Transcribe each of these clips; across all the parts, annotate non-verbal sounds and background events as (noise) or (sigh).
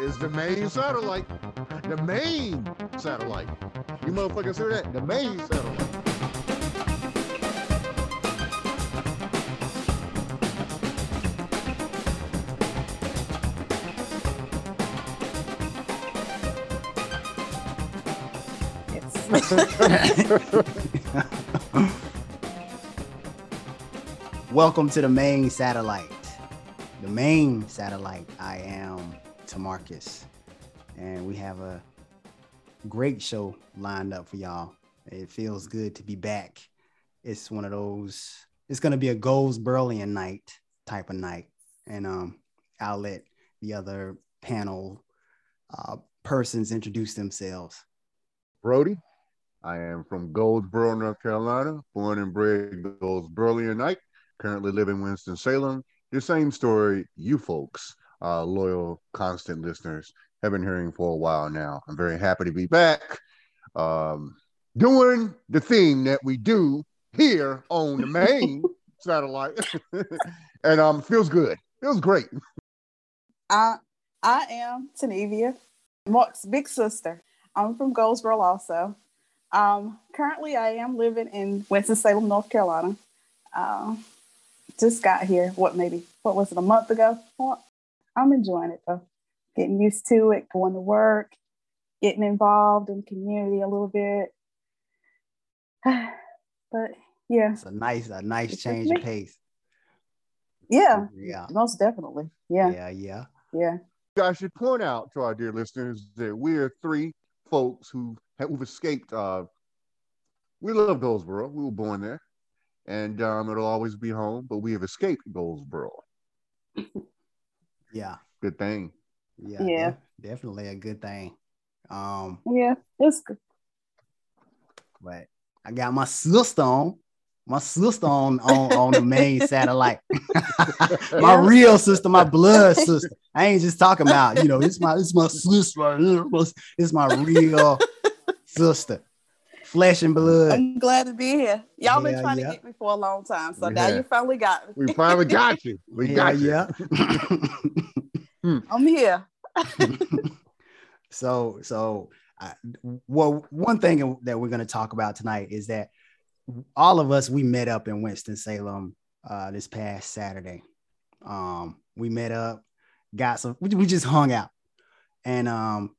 is the main satellite. The main satellite. You motherfuckers hear that? The main satellite. (laughs) Welcome to the main satellite. The main satellite. I am Tamarcus, and we have a great show lined up for y'all. It feels good to be back. It's one of those. It's gonna be a Goldsboroian night type of night, and um, I'll let the other panel uh, persons introduce themselves. Brody. I am from Goldsboro, North Carolina, born and bred Goldsboroianite, currently live in Winston-Salem. The same story you folks, uh, loyal, constant listeners, have been hearing for a while now. I'm very happy to be back um, doing the thing that we do here on the main (laughs) satellite. (laughs) and um, feels good. Feels great. I I am Tanevia, Mark's big sister. I'm from Goldsboro also. Um, currently, I am living in Winston-Salem, North Carolina. Uh, just got here. What maybe what was it a month ago? Well, I'm enjoying it though. Getting used to it, going to work, getting involved in community a little bit. (sighs) but yeah, it's a nice, a nice it's change of pace. Yeah, yeah, most definitely. Yeah, yeah, yeah, yeah. I should point out to our dear listeners that we're three folks who who've escaped. Uh, we love Goldsboro. We were born there, and um, it'll always be home. But we have escaped Goldsboro. yeah, good thing. Yeah, yeah, definitely a good thing. Um, yeah, it's good. But I got my sister on. My sister on on, on the main (laughs) satellite. my real sister, my blood sister. I ain't just talking about, you know, it's my it's my sister. It's my real (laughs) sister, flesh and blood. I'm glad to be here. Y'all yeah, been trying yeah. to get me for a long time, so yeah. now you finally got me. We finally (laughs) got you. We got you. Yeah. (laughs) I'm here. (laughs) so, so, uh, well, one thing that we're going to talk about tonight is that all of us we met up in Winston Salem uh, this past Saturday. Um, we met up, got some. We, we just hung out, and um,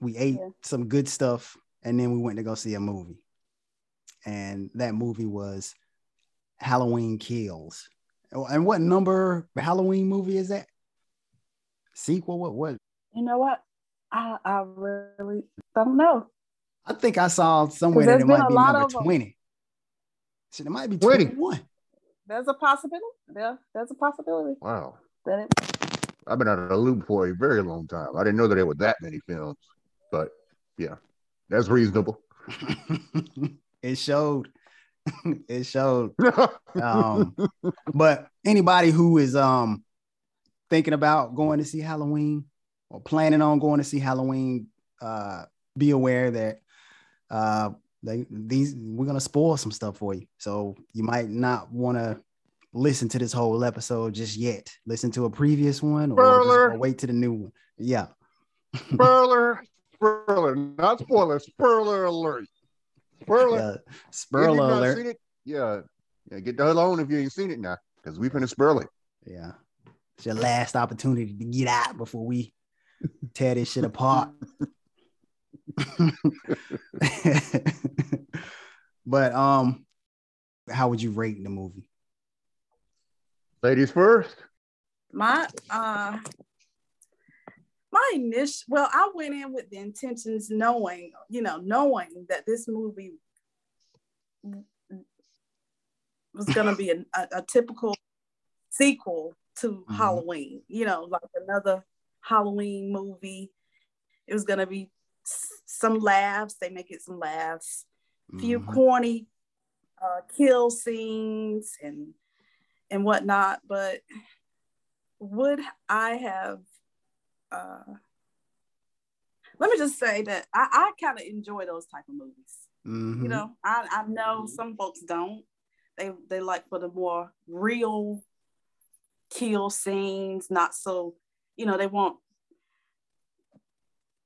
we ate some good stuff and then we went to go see a movie. And that movie was Halloween Kills. Oh, and what number Halloween movie is that? Sequel? What? What? You know what? I I really don't know. I think I saw somewhere that it might be number twenty. So it might be 21. There's a possibility. Yeah, there's a possibility. Wow. That it... I've been out of the loop for a very long time. I didn't know that there were that many films, but yeah. That's reasonable. (laughs) it showed. (laughs) it showed. (laughs) um, but anybody who is um thinking about going to see Halloween or planning on going to see Halloween, uh, be aware that uh they these we're gonna spoil some stuff for you. So you might not want to listen to this whole episode just yet. Listen to a previous one or, or wait to the new one. Yeah. Spoiler spoiler, not spoiler, spoiler alert. Spoiler, yeah, spoiler alert. Seen it, yeah, yeah, get the hell on if you ain't seen it now, because we finna spoil it. Yeah, it's your last opportunity to get out before we tear this shit apart. (laughs) (laughs) but um, how would you rate the movie? Ladies first. My uh my initial well i went in with the intentions knowing you know knowing that this movie was going to be a, a, a, typical sequel to mm-hmm. halloween you know like another halloween movie it was going to be some laughs they make it some laughs mm-hmm. few corny uh, kill scenes and and whatnot but would i have uh, let me just say that I, I kind of enjoy those type of movies. Mm-hmm. You know, I, I know some folks don't. They they like for the more real kill scenes, not so, you know, they want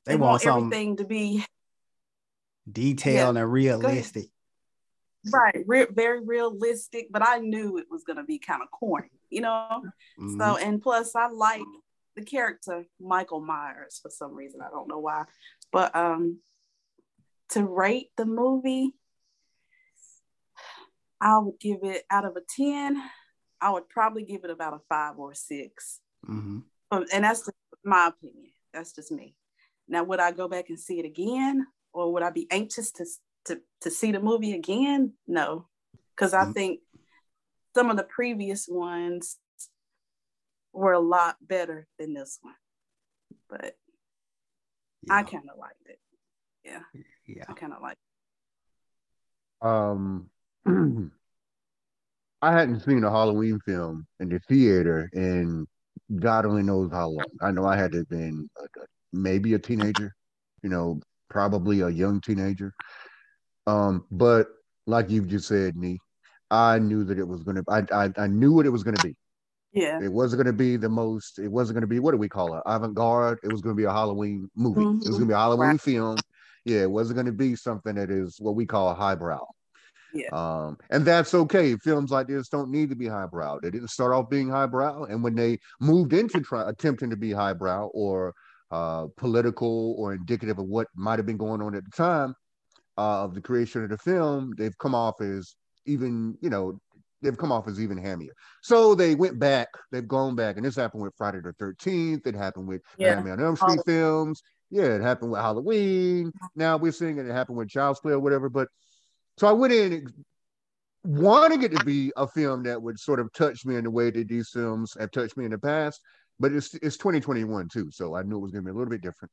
They, they, want, want everything to be detailed and realistic. right, re- very realistic. But I knew it was gonna be kind of corny, you know. Mhm. So and plus I like the character Michael Myers for some reason. I don't know why. But um to rate the movie, I would give it out of a 10, I would probably give it about a five or a six. Mhm. Um, And that's just my opinion. That's just me. Now, would I go back and see it again? Or would I be anxious to to, to see the movie again? No. Because I Mhm. think some of the previous ones were a lot better than this one. But I kind of liked it. Yeah, yeah. I kind of liked it. Um, (clears throat) I hadn't seen a Halloween film in the theater in God only knows how long. I know I had to have been uh, maybe a teenager, you know, probably a young teenager. Um, but like you just said, Nee, I knew that it was gonna. I I, I knew what it was gonna be. It. Yeah. It wasn't going to be the most. It wasn't going to be what do we call it? Avant garde. It was going to be a Halloween movie. It was going to be a Halloween Right. film. Yeah, it wasn't going to be something that is what we call a highbrow. Yeah. Um, and that's okay. Films like this don't need to be highbrow. They didn't start off being highbrow, and when they moved into try, attempting to be highbrow or uh, political or indicative of what might have been going on at the time uh, of the creation of the film, they've come off as even you know they've come off as even hammier. So they went back. They've gone back, and this happened with Friday the Thirteenth. It happened with Yeah. Nightmare on Elm Street films. Yeah, it happened with Halloween. Now we're seeing it, it happened with Child's Play or whatever. But so I went in wanting it to be a film that would sort of touch me in the way that these films have touched me in the past. But it's it's 2021 too, so I knew it was going to be a little bit different.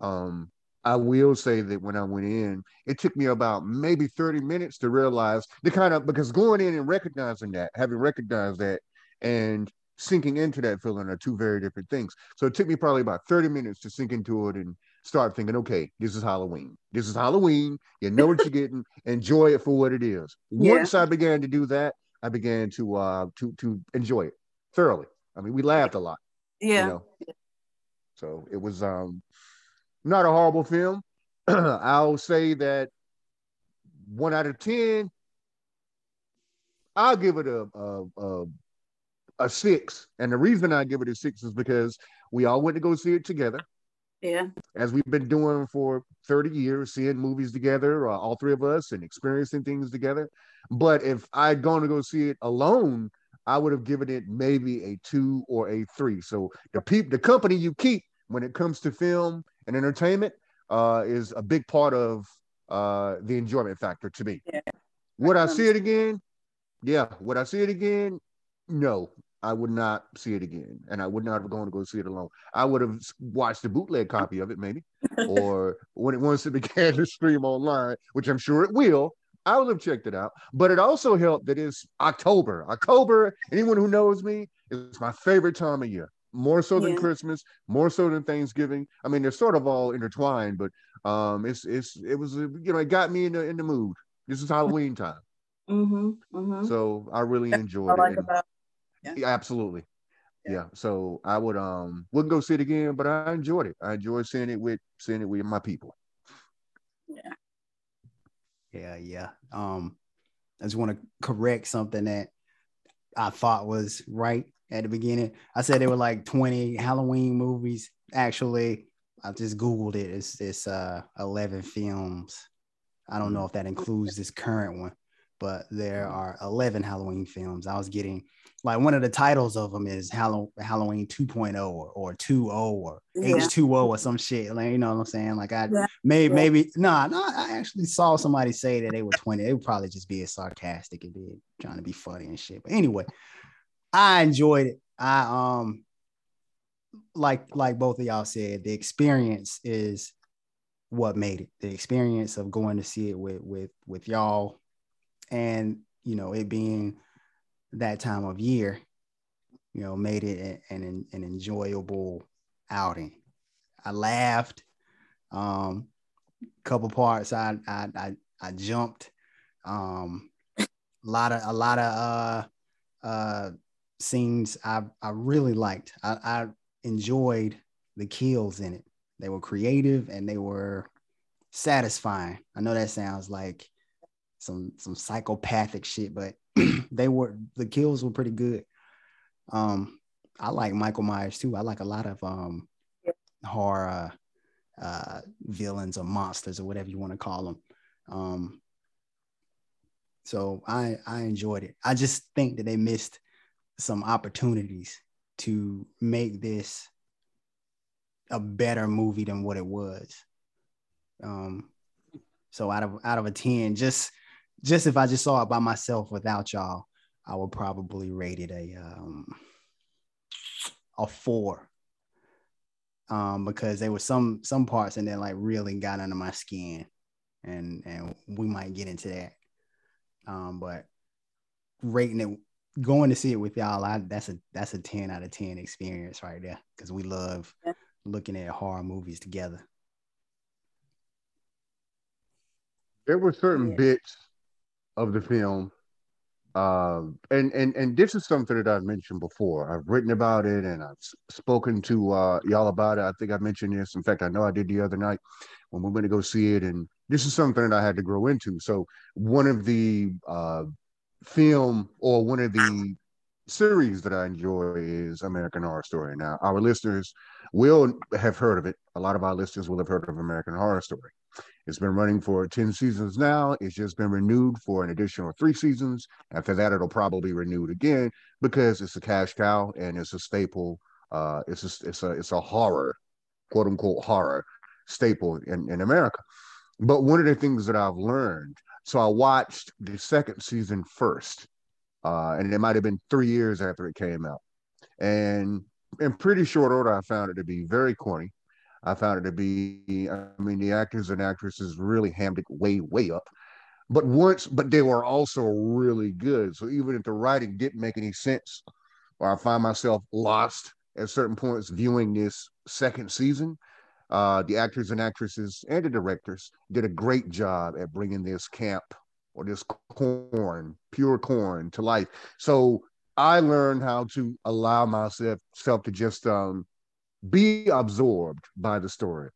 Um, I will say that when I went in, it took me about maybe 30 minutes to realize the kind of because going in and recognizing that, having recognized that, and sinking into that feeling are two very different things. So it took me probably about 30 minutes to sink into it and start thinking, okay, this is Halloween. This is Halloween. You know what you're getting. (laughs) Enjoy it for what it is. Yeah. Once I began to do that, I began to uh to to enjoy it thoroughly. I mean, we laughed a lot. Yeah. You know? So it was um not a horrible film. (clears throat) I'll say that one out of ten. I'll give it a a, a a six, and the reason I give it a six is because we all went to go see it together, Yeah. as we've been doing for thirty years, seeing movies together, uh, all three of us, and experiencing things together. But if I'd gone to go see it alone, I would have given it maybe a two or a three. So the peop, the company you keep when it comes to film and entertainment uh, is a big part of uh, the enjoyment factor to me. Yeah. Would I I see it again? Yeah. Would I see it again? No, I would not see it again, and I would not have gone to go see it alone. I would have watched the bootleg copy of it, maybe, (laughs) or when it once it began to stream online, which I'm sure it will. I would have checked it out, but it also helped that it's October. October, anyone who knows me, is my favorite time of year. More so than Yeah. Christmas, more so than Thanksgiving. I mean, they're sort of all intertwined, but um, it's it's it was you know it got me in the in the mood. This is Halloween time, Mm-hmm. Mm-hmm. so I really I enjoyed like it. and- about yeah, absolutely. Yeah. Yeah. So I would um wouldn't go see it again, but I enjoyed it. I enjoyed seeing it with seeing it with my people. yeah. Yeah, yeah. Um, I just want to correct something that I thought was right at the beginning. I said there were like 20 Halloween movies. Actually, I just Googled it. It's it's uh 11 films. I don't know if that includes this current one, but there are 11 Halloween films. I was getting like one of the titles of them is Hallow- Halloween 2.0 or, or 2.0 or Yeah. H2O or some shit. Like, you know what I'm saying? Like I Yeah. maybe Yeah. maybe nah, nah, I actually saw somebody say that they were 20. They would probably just be as sarcastic and be trying to be funny and shit. But anyway, I enjoyed it. I um like like both of y'all said, the experience is what made it. The experience of going to see it with with with y'all and you know it being that time of year, you know, made it an an, enjoyable outing. I laughed. Um, couple parts I I I, I jumped. Um, a lot of a lot of uh uh scenes I I really liked. I, I enjoyed the kills in it. They were creative and they were satisfying. I know that sounds like some some psychopathic shit, but (clears throat) they were the kills were pretty good. Um, I like Michael Myers too. I like a lot of um horror uh villains or monsters or whatever you want to call them. Um, so I I enjoyed it. I just think that they missed some opportunities to make this a better movie than what it was. Um, so out of out of a 10, just just if I just saw it by myself without y'all, I would probably rate it a um a four. Um, because there were some some parts and then like really got under my skin. And and we might get into that. Um, but rating it going to see it with y'all, I, that's a that's a 10 out of 10 experience right there. Cause we love yeah. looking at horror movies together. there were certain yeah. bits of the film uh, and and and this is something that I've mentioned before. I've written about it and I've spoken to uh, y'all about it. I think I mentioned this. In fact, I know I did the other night when we went to go see it. And this is something that I had to grow into. So one of the uh, film or one of the series that I enjoy is American Horror Story. Now, our listeners will have heard of it. A lot of our listeners will have heard of American Horror Story. It's been running for 10 seasons now. It's just been renewed for an additional three seasons. After that, it'll probably be renewed again because it's a cash cow and it's a staple. Uh, it's a, it's a it's a horror, quote unquote horror staple in, in America. But one of the things that I've learned, so I watched the second season first, uh, and it might have been three years after it came out. And in pretty short order, I found it to be very corny I found it to be, I mean, the actors and actresses really hammed it way, way up. But once, but they were also really good. So even if the writing didn't make any sense, or I find myself lost at certain points viewing this second season, uh, the actors and actresses and the directors did a great job at bringing this camp or this corn, pure corn, to life. So I learned how to allow myself self to just um, be absorbed by the story.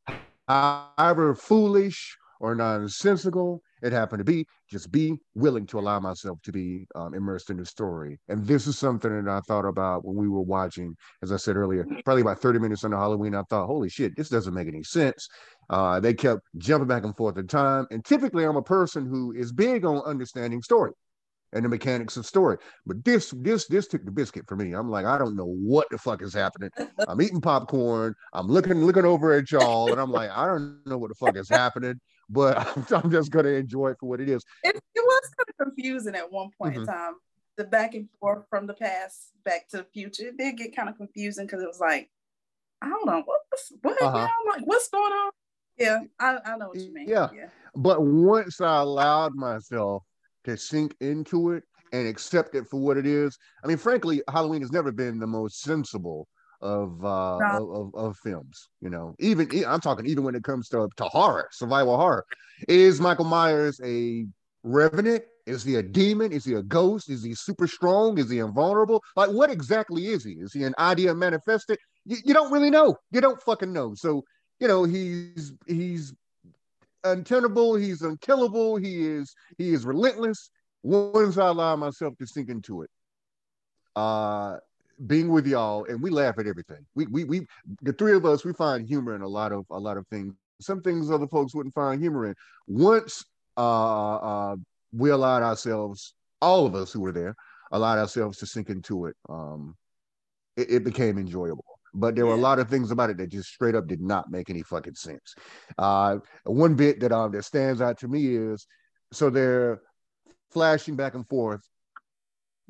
However foolish or nonsensical it happened to be, just be willing to allow myself to be um, immersed in the story. And this is something that I thought about when we were watching, as I said earlier, probably about 30 minutes into Halloween. I thought, holy shit, this doesn't make any sense. Uh, they kept jumping back and forth in time. And typically, I'm a person who is big on understanding story and the mechanics of story. But this this this took the biscuit for me. I'm like, I don't know what the fuck is happening. I'm eating popcorn. I'm looking looking over at y'all, and I'm like, I don't know what the fuck is happening. But (laughs) I'm, just gonna enjoy it for what it is. It, it was kind of confusing at one point mm-hmm. in time. The back and forth from the past back to the future. It did get kind of confusing because it was like, I don't know what's what uh-huh. I'm like, what's going on? Yeah, I, I know what you mean. Yeah. yeah. But once I allowed myself to sink into it and accept it for what it is. I mean, frankly, Halloween has never been the most sensible of uh of, of, films you know even i'm talking even when it comes to, to horror survival horror. Is michael myers a revenant? Is he a demon? Is he a ghost? Is he super strong? Is he invulnerable? Like what exactly is he? Is he an idea manifested? You, you don't really know. You don't fucking know. So you know he's he's untenable. He's unkillable. He is he is relentless. Once I allow myself to sink into it, uh, being with y'all, and we laugh at everything. We we we the three of us we find humor in a lot of a lot of things. Some things other folks wouldn't find humor in. Once uh, uh, we allowed ourselves, all of us who were there, allowed ourselves to sink into it. Um, it, it became enjoyable but there were a lot of things about it that just straight up did not make any fucking sense. Uh, one bit that um that stands out to me is so they're flashing back and forth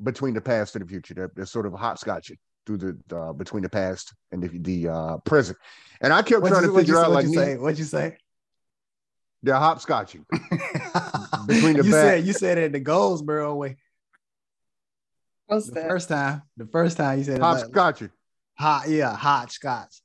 between the past and the future. They're, they're sort of hopscotching through the uh, between the past and the, the uh, present. And I kept what'd trying you, to figure you, out like you say? What'd you say? They're hopscotching (laughs) between the you past. Said, you said it the Goldsboro way. What's the that? first time, the first time you said hopscotching. Hot, yeah, hot scotch.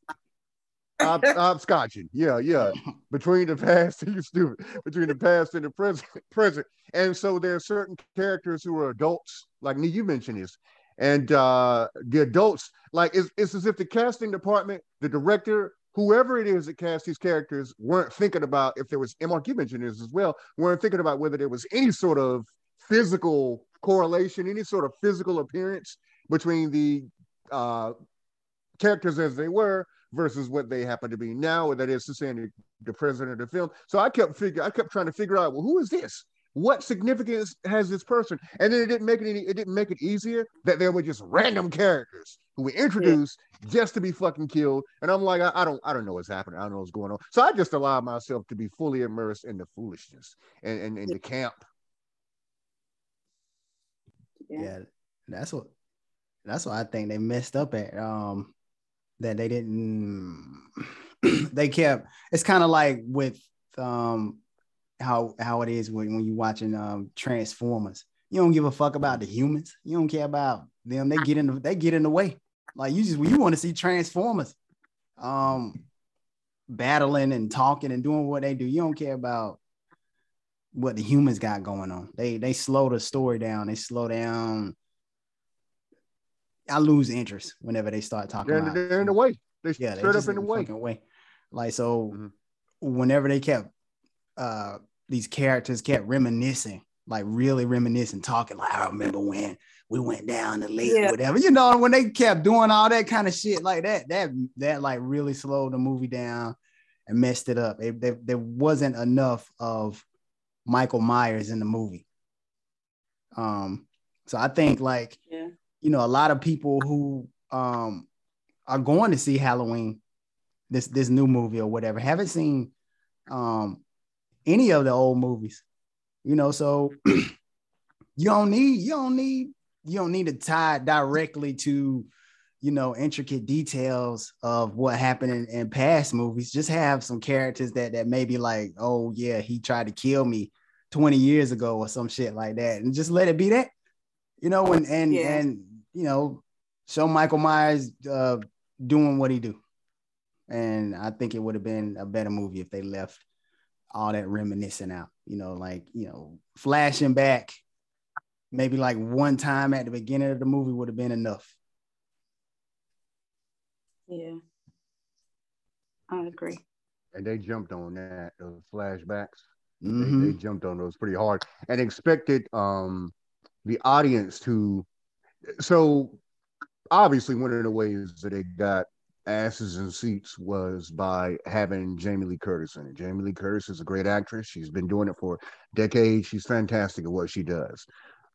I'm, I'm scotching. Yeah, yeah. Between the past, (laughs) you stupid. Between the past and the present, (laughs) present. And so there are certain characters who are adults, like me, you mentioned this, and uh, the adults like it's, it's as if the casting department, the director, whoever it is that cast these characters weren't thinking about if there was and Mark you mentioned this as well, weren't thinking about whether there was any sort of physical correlation, any sort of physical appearance between the uh, characters as they were versus what they happen to be now, and that is to say, the, the president of the film. So I kept figure, I kept trying to figure out, well, who is this? What significance has this person? And then it didn't make it any, it didn't make it easier that there were just random characters who were introduced yeah. just to be fucking killed. And I'm like, I, I, don't, I don't know what's happening. I don't know what's going on. So I just allowed myself to be fully immersed in the foolishness and, and, and the camp. Yeah. yeah, that's what that's what I think they messed up at. Um, that they didn't (clears throat) they kept it's kind of like with um how how it is when, when you're watching um Transformers. You don't give a fuck about the humans. You don't care about them. They get in the they get in the way. Like you just you want to see Transformers um battling and talking and doing what they do. You don't care about what the humans got going on. They they slow the story down. They slow down I lose interest whenever they start talking. They're, about, they're in the way. They yeah, straight up in the way. way. Like so, mm-hmm. whenever they kept uh these characters kept reminiscing, like really reminiscing, talking like I remember when we went down the lake, yeah. whatever. You know, when they kept doing all that kind of shit like that, that that like really slowed the movie down and messed it up. It, there, there wasn't enough of Michael Myers in the movie. Um, so I think like yeah you know, a lot of people who um are going to see Halloween, this this new movie or whatever, haven't seen um any of the old movies. You know, so (clears throat) you don't need you don't need you don't need to tie directly to you know intricate details of what happened in, in past movies just have some characters that that maybe like oh yeah he tried to kill me 20 years ago or some shit like that and just let it be that you know and and yeah. and you know, show Michael Myers uh, doing what he do. And I think it would have been a better movie if they left all that reminiscing out. You know, like you know, flashing back, maybe like one time at the beginning of the movie would have been enough. Yeah, I agree. And they jumped on that those flashbacks. Mm-hmm. They, they jumped on those pretty hard and expected um the audience to so obviously one of the ways that they got asses and seats was by having Jamie Lee Curtis in it. Jamie Lee Curtis is a great actress. She's been doing it for decades. She's fantastic at what she does.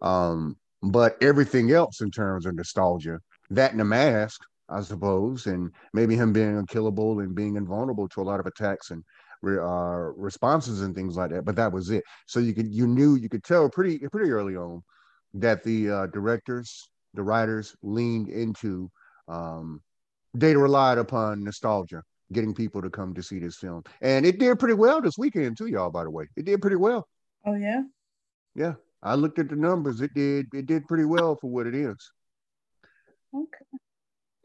Um, but everything else in terms of nostalgia, that and the mask, I suppose, and maybe him being unkillable and being invulnerable to a lot of attacks and uh, responses and things like that. But that was it. So you could you knew you could tell pretty pretty early on that the uh, directors the writers leaned into um, they relied upon nostalgia getting people to come to see this film. And it did pretty well this weekend too y'all by the way. It did pretty well. Oh yeah? Yeah. I looked at the numbers. It did it did pretty well for what it is. Okay.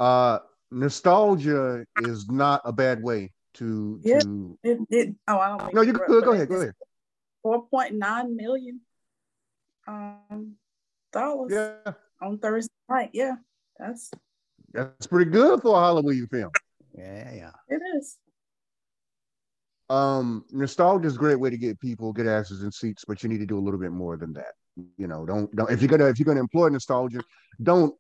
Uh nostalgia is not a bad way to yeah, to it, it, oh i don't no you can go ahead go ahead. 4.9 million um dollars. Yeah on Thursday night. Yeah, that's that's pretty good for a Halloween film. Yeah, yeah, it is. Um, nostalgia is a great way to get people get asses in seats, but you need to do a little bit more than that. You know, don't don't if you're gonna if you're gonna employ nostalgia, don't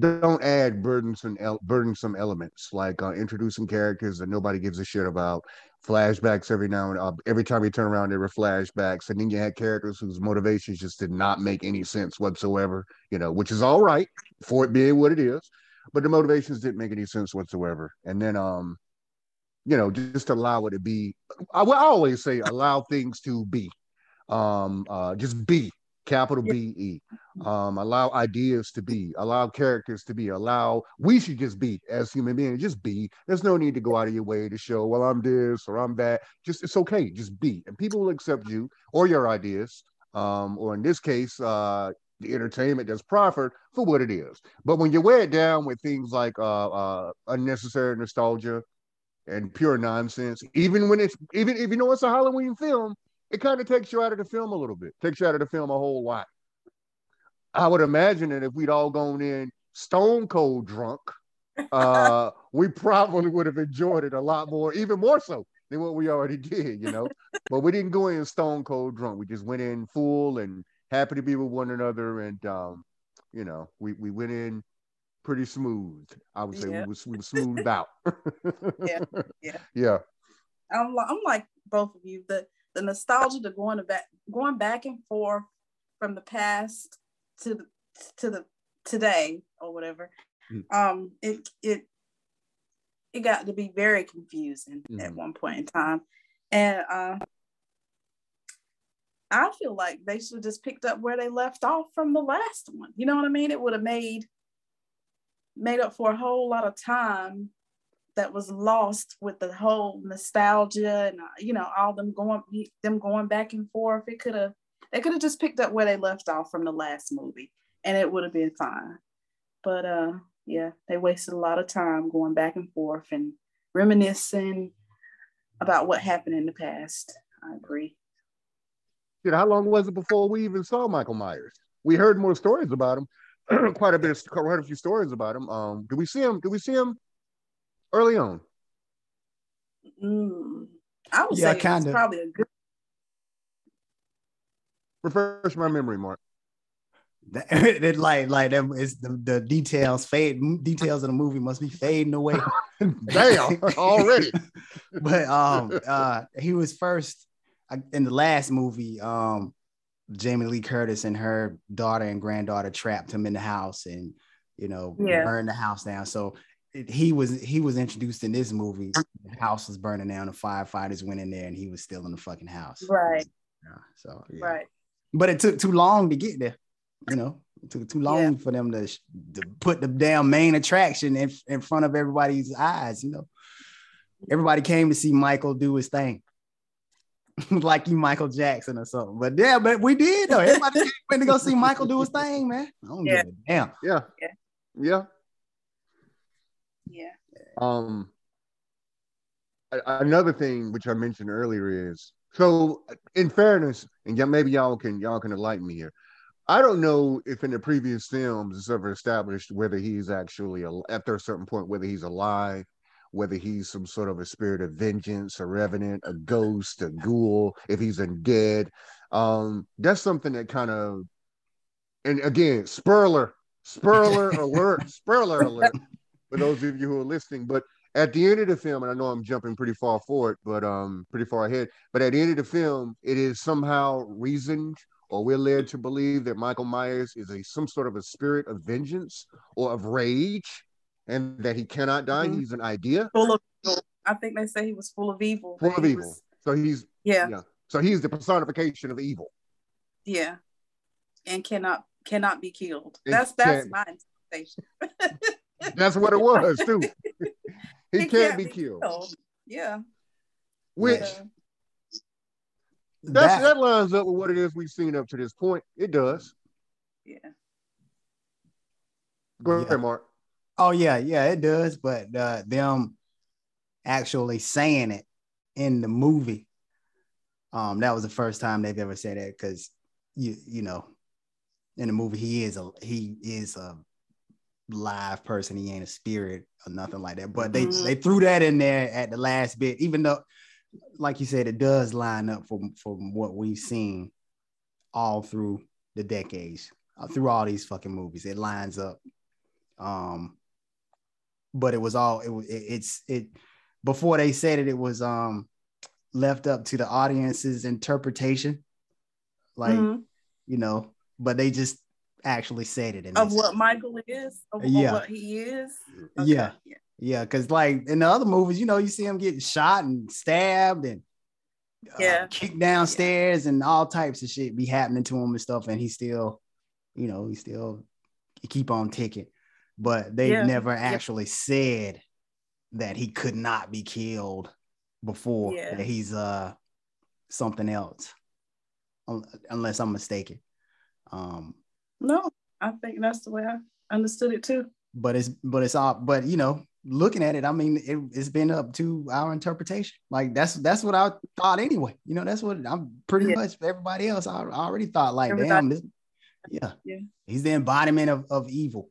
don't add burdensome burdensome elements like uh, introducing characters that nobody gives a shit about flashbacks every now and uh, every time you turn around there were flashbacks and then you had characters whose motivations just did not make any sense whatsoever you know which is all right for it being what it is but the motivations didn't make any sense whatsoever. And then um you know just allow it to be i, I always say allow things to be um uh just be capital B E. Um, allow ideas to be, allow characters to be, allow we should just be as human beings, just be. There's no need to go out of your way to show, well, I'm this or I'm that. Just it's okay, just be, and people will accept you or your ideas. Um, or in this case, uh, the entertainment that's proffered for what it is. But when you weigh it down with things like uh, uh, unnecessary nostalgia and pure nonsense, even when it's even if you know it's a Halloween film, it kind of takes you out of the film a little bit, takes you out of the film a whole lot. I would imagine that if we'd all gone in stone cold drunk, uh, (laughs) we probably would have enjoyed it a lot more, even more so than what we already did, you know. (laughs) but we didn't go in stone cold drunk. We just went in full and happy to be with one another, and um, you know, we we went in pretty smooth. I would say yeah. we was we were smoothed out. (laughs) yeah, yeah, yeah. I'm like I'm like both of you. The the nostalgia, the going back going back and forth from the past to the to the today or whatever. Mm. Um, it it it got to be very confusing mm. at one point in time, and uh, I feel like they should have just picked up where they left off from the last one. You know what I mean? It would have made made up for a whole lot of time that was lost with the whole nostalgia and uh, you know all them going them going back and forth. It could have they could have just picked up where they left off from the last movie, and it would have been fine. But uh, yeah, they wasted a lot of time going back and forth and reminiscing about what happened in the past. I agree. Know, how long was it before we even saw Michael Myers? We heard more stories about him, (clears throat) quite a bit, of, quite a few stories about him. Um, did we see him? Did we see him early on? Mm, I would yeah, say kind of probably a good. Refresh my memory, Mark. That, (laughs) like like that is the, the details fade details of the movie must be fading away. (laughs) Damn, already. (laughs) but um uh he was first uh, in the last movie. Um Jamie Lee Curtis and her daughter and granddaughter trapped him in the house and you know yeah. burned the house down. So he was he was introduced in this movie. The house was burning down. The firefighters went in there, and he was still in the fucking house. Right. Yeah, so yeah. right. But it took too long to get there. You know, it took too long yeah. for them to, to put the damn main attraction in, in front of everybody's eyes. You know, everybody came to see Michael do his thing. (laughs) like you Michael Jackson or something. But yeah, but we did though. Everybody (laughs) went to go see Michael do his thing, man. I don't yeah. give a damn. Yeah. Yeah. Yeah. Um, another thing which I mentioned earlier is so. In fairness, and maybe y'all can y'all can enlighten me here. I don't know if in the previous films it's ever established whether he's actually after a certain point whether he's alive, whether he's some sort of a spirit of vengeance, a revenant, a ghost, a ghoul, if he's undead. Um, that's something that kind of, and again, Spurler, Spurler (laughs) alert, Spurler alert for those of you who are listening. But at the end of the film, and I know I'm jumping pretty far forward, but um, pretty far ahead. But at the end of the film, it is somehow reasoned, or we're led to believe that Michael Myers is a some sort of a spirit of vengeance or of rage, and that he cannot die. Mm-hmm. He's an idea. Full of, I think they say he was full of evil. Full of evil. Was, so he's yeah. yeah. So he's the personification of evil. Yeah, and cannot cannot be killed. That's that's my interpretation. (laughs) That's what it was too. (laughs) he, he can't, can't, be, be killed. killed. Yeah. Which yeah. That's, that, that lines up with what it is we've seen up to this point. It does. Yeah. Go ahead, Mark. Oh yeah, yeah, it does. But uh, them actually saying it in the movie, um, that was the first time they've ever said that because you you know, in the movie he is a he is a live person. He ain't a spirit or nothing like that. But they mm-hmm. they threw that in there at the last bit, even though, like you said, it does line up from from what we've seen all through the decades, uh, through all these fucking movies. It lines up. Um, but it was all it was it, it's it before they said it, it was um left up to the audience's interpretation. Like, mm-hmm. you know, but they just actually said it In of what Michael is, of yeah. what he is. Okay. Yeah, yeah, because like in the other movies, you know, you see him getting shot and stabbed and uh, kicked downstairs yeah. and all types of shit be happening to him and stuff, and he still, you know, he still keep on ticking. But they yeah. never actually said that he could not be killed before that he's uh something else unless i'm mistaken um no, I think that's the way I understood it too. But it's but it's all but you know looking at it, I mean it, has been up to our interpretation. Like that's that's what I thought anyway. You know that's what I'm pretty yeah. much everybody else. I, I already thought like everybody, damn this Yeah. Yeah. He's the embodiment of, of evil.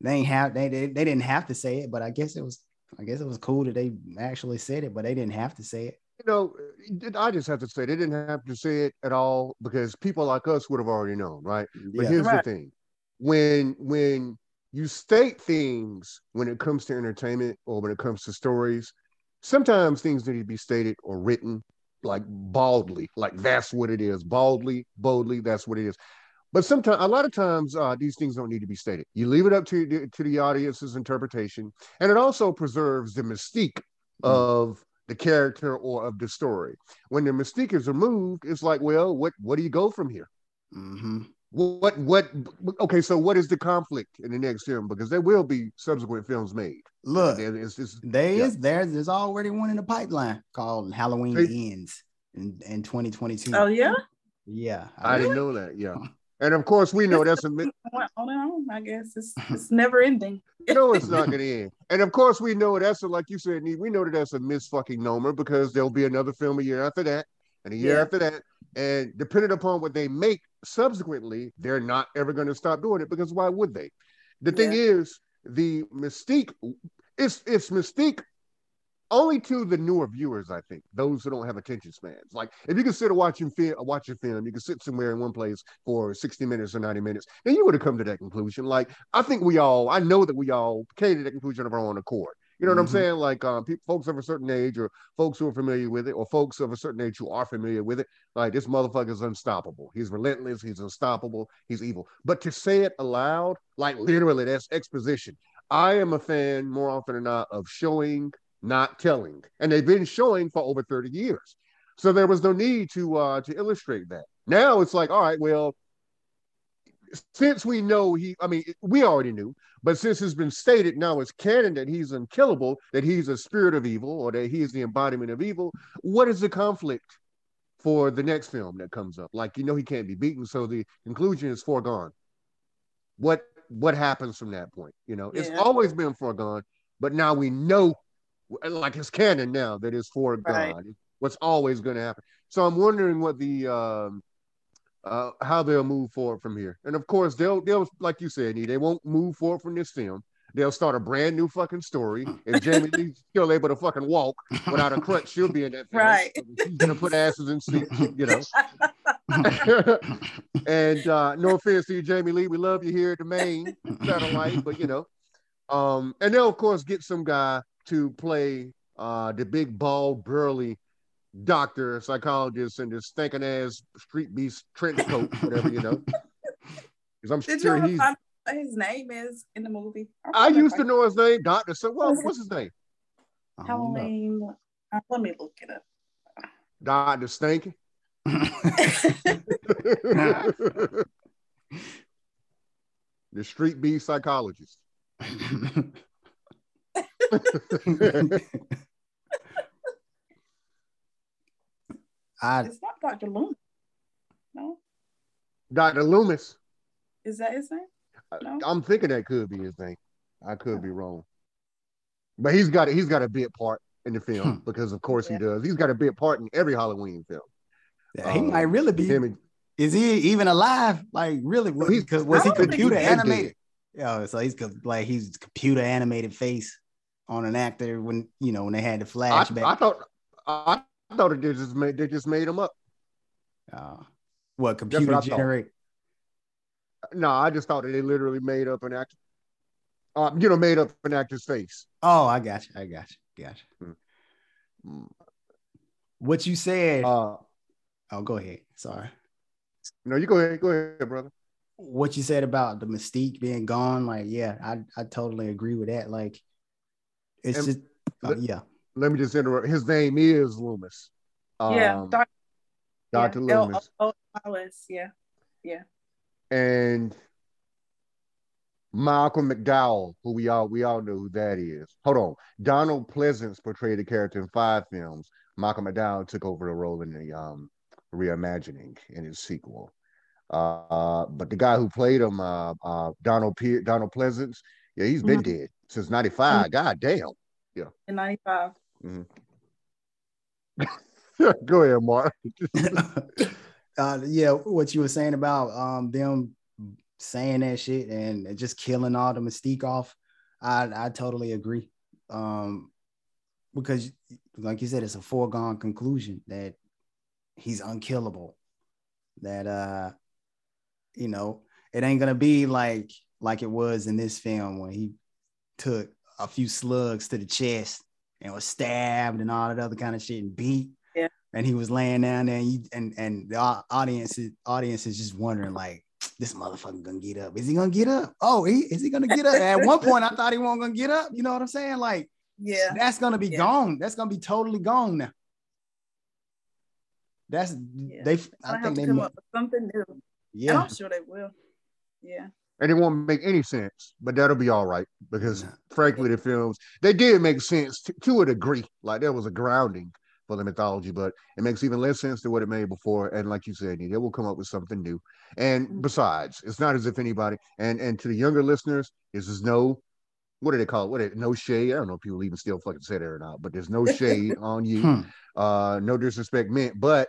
They ain't have they, they they didn't have to say it, but I guess it was I guess it was cool that they actually said it, but they didn't have to say it. You know, I just have to say they didn't have to say it at all because people like us would have already known, right? But Yeah. here's Right. the thing: when when you state things when it comes to entertainment or when it comes to stories, sometimes things need to be stated or written like baldly, like that's what it is, baldly, boldly, that's what it is. But sometimes, a lot of times, uh, these things don't need to be stated. You leave it up to to the audience's interpretation, and it also preserves the mystique of the character or of the story. When the mystique is removed, it's like, well, what what do you go from here? hmm What what? Okay, so what is the conflict in the next film? Because there will be subsequent films made. Look, There- it's- it's- there yeah. is there's there's already one in the pipeline called Halloween Hey. Ends in, in 2022. Oh yeah, Yeah. I didn't know that. Yeah, (laughs) and of course we know that's a (laughs) on and on. I guess it's it's never ending. (laughs) No, it's not (laughs) going to end. And of course, we know that's a, like you said, we know that that's a miss fucking nomer because there'll be another film a year after that, and a year Yeah. after that, and depending upon what they make subsequently, they're not ever going to stop doing it because why would they? The thing Yeah. is, the mystique, it's it's mystique only to the newer viewers, I think, those who don't have attention spans. Like if you consider watching film, watching film, you can sit somewhere in one place for 60 minutes or 90 minutes, then you would have come to that conclusion. Like I think we all, I know that we all came to that conclusion of our own accord. You know what I'm Mhm. saying? Like um, people, folks of a certain age, or folks who are familiar with it, or folks of a certain age who are familiar with it. Like this motherfucker is unstoppable. He's relentless. He's unstoppable. He's evil. But to say it aloud, like literally, that's exposition. I am a fan more often than not of showing, not telling, and they've been showing for over 30 years. So there was no need to uh, to illustrate that. Now it's like, all right, well, since we know he, I mean, we already knew, but since it's been stated now it's canon that he's unkillable, that he's a spirit of evil, or that he is the embodiment of evil, what is the conflict for the next film that comes up? Like, you know, he can't be beaten, so the conclusion is foregone. What what happens from that point? You know, it's always been foregone, but now we know, like it's canon now that is foregone. Right. What's always going to happen? So I'm wondering what the um, uh, how they'll move forward from here. And of course, they'll they'll like you said, they won't move forward from this film. They'll start a brand new fucking story. If Jamie Lee's (laughs) still able to fucking walk without a crutch, she'll be in that film. Right. She's gonna put asses in seats, you know. (laughs) (laughs) and uh, no offense to you, Jamie Lee, we love you here at the main satellite, but you know, um, and they'll of course get some guy to play uh the big bald burly doctor psychologist in this stinking ass street beast trench coat, whatever you know. (laughs) Because I'm Did you sure ever he's. find what his name is in the movie? I used to know his name, Doctor. So, well, Was what's his name? I. Halloween. Uh, let me look it up. Doctor Stinky. (laughs) (laughs) the street beast psychologist. (laughs) I It's not Dr. Loomis. No, Dr. Loomis. is that his name? No. I'm thinking that could be his name. I could be wrong. But he's got a, he's got a bit part in the film Hmm. because of course Yeah. he does. He's got a bit part in every Halloween film. he Um, might really be. And, Is he even alive? Like really? Was, He's- was he computer he's animated? Yeah, so he's co- like he's computer animated face on an actor when you know when they had the flashback. I thought I thought it just made they just made him up. uh, what what computer thought. generate? No, I just thought that they literally made up an actor. Uh, you know, made up an actor's face. Oh, I got you. I got you. Got you. Mm. What you said? Uh, oh, go ahead. Sorry. no, you go ahead, go ahead, brother. What you said about the mystique being gone? Like, yeah, I I totally agree with that. Like, it's And- just uh, let- yeah. Let me just interrupt. His name is Loomis. yeah, Um, Dr. Dr. yeah, Loomis. L-O-O-S, yeah. and Malcolm McDowell, who we all we all know who that is. Hold on, Donald Pleasence portrayed the character in five films. Malcolm McDowell took over the role in the um, reimagining in his sequel. Uh, but the guy who played him, uh, uh, Donald Pe- Donald Pleasence, yeah, he's been dead since '95. God damn. Yeah. In 95. (laughs) Go ahead, Mark. (laughs) uh, yeah, what you were saying about um them saying that shit and just killing all the mystique off, I I totally agree. Um, because like you said, it's a foregone conclusion that he's unkillable. That uh, you know, it ain't gonna be like like it was in this film when he took a few slugs to the chest and was stabbed and all that other kind of shit and beat. Yeah. And he was laying down there and you, and, and the audience audience is just wondering like this motherfucker gonna get up. Is he gonna get up? Oh, he is he gonna get up? At one point, I thought he wasn't gonna get up. You know what I'm saying? Like, yeah, that's gonna be yeah. gone. That's gonna be totally gone now. That's Yeah. they. I I think they. come up with something new. And Yeah. I'm sure they will. Yeah. And it won't make any sense, but that'll be all right because, Yeah. frankly, the films they did make sense to, to a degree. Like there was a grounding for the mythology, but it makes even less sense than what it made before. And like you said, they will come up with something new. And Mhm. besides, it's not as if anybody and and to the younger listeners, this is no. What do they call it? What? No shade. I don't know if people even still fucking say that or not, but there's no (laughs) shade on you. Hmm. uh no disrespect meant but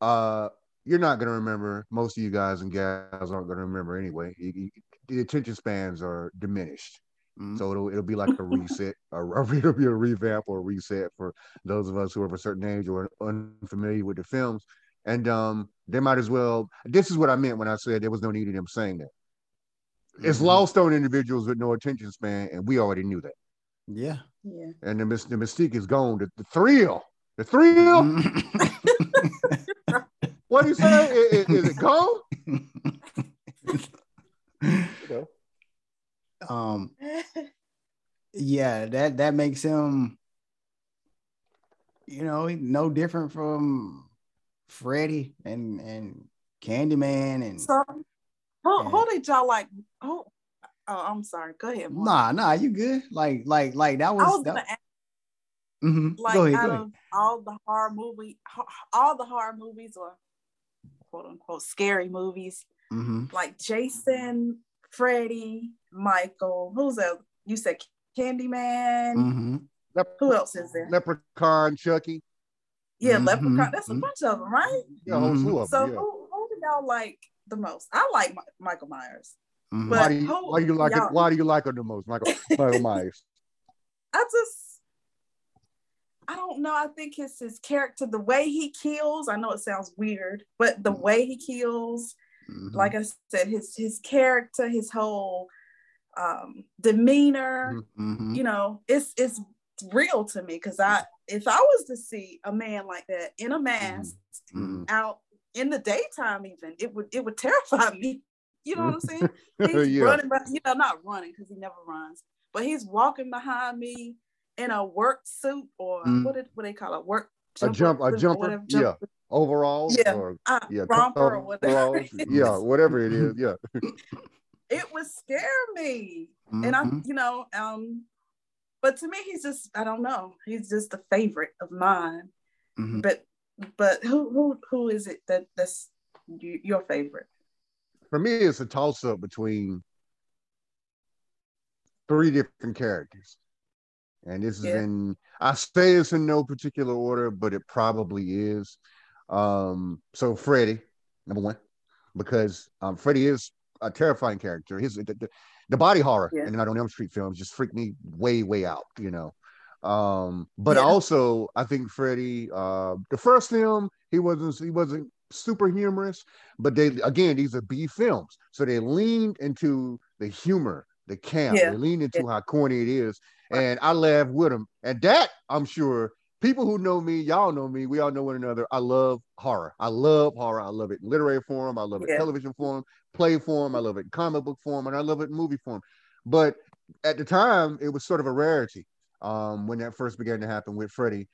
uh you're not going to remember most of you guys and gals aren't going to remember anyway You- you- the attention spans are diminished Mhm. so it'll, it'll be like a reset (laughs) or (laughs) it'll be a revamp or a reset for those of us who are of a certain age or unfamiliar with the films and um they might as well this is what i meant when i said there was no need in them saying that it's Mhm. lost on individuals with no attention span and we already knew that Yeah. Yeah. and the, mys- the mystique is gone the, the thrill the thrill Mhm. (laughs) What do you say? I- i- Is, it gone? You (laughs) um yeah that that makes him you know no different from Freddy and and Candyman and So who, Yeah. who did y'all like? Oh, oh, I'm sorry. Go ahead. Mark. nah nah you good like like like that I was, was that, gonna ask, mhm. like go ahead, out go ahead. of all the horror movie, all the horror movies or quote unquote scary movies, Mhm. like Jason, Freddy, Michael. Who's that? You said Candyman. Mhm. Lep- Who else is there? Leprechaun, Chucky, yeah, Mhm, Leprechaun. That's a mhm. bunch of them, right? yeah, whole slew of So. Yeah. who, who do y'all like the most? I like Mi- Michael Myers. Mhm. but- Why do you who- why do you like y'all- it? Why do you like her the most, Michael Michael (laughs) Myers? I just I don't know. I think it's his character, the way he kills. I know it sounds weird, but the Mhm. way he kills, Mhm. like I said, his his character, his whole um demeanor, Mhm. Mhm. you know, it's it's real to me because I if I was to see a man like that in a mask Mhm. out in the daytime, even it would it would (laughs) terrify me. You know what I'm saying? (laughs) He's yeah. running, but you know, not running because he never runs, but he's walking behind me in a work suit or Mm. what did what they call it work A jump- a jumper, whatever, yeah. jumper, Overalls, Yeah. or uh, yeah, romper or whatever. yeah, (laughs) whatever it is, yeah. It would scare me, and I, Mhm. you know, um, but to me, he's just I don't know, he's just a favorite of mine. Mhm. But but who who who is it that that's you, your favorite? For me, it's a toss up between three different characters. And this is Yeah. in I say it's in no particular order, but it probably is. Um, so Freddy, number one, because um Freddy is a terrifying character. His the, the, body horror Yeah. in the Night on Elm Street films just freaked me way, way out, you know. Um, but Yeah. also I think Freddy, uh, the first film, he wasn't he wasn't super humorous, but they again these are B films, so they leaned into the humor, the camp, Yeah. they leaned into how corny it is, and I laughed with them. And that I'm sure people who know me, y'all know me, we all know one another. I love horror. I love horror. I love it in literary form. I love it Yeah. television form, play form. I love it in comic book form, and I love it in movie form. But at the time, it was sort of a rarity um, when that first began to happen with Freddy.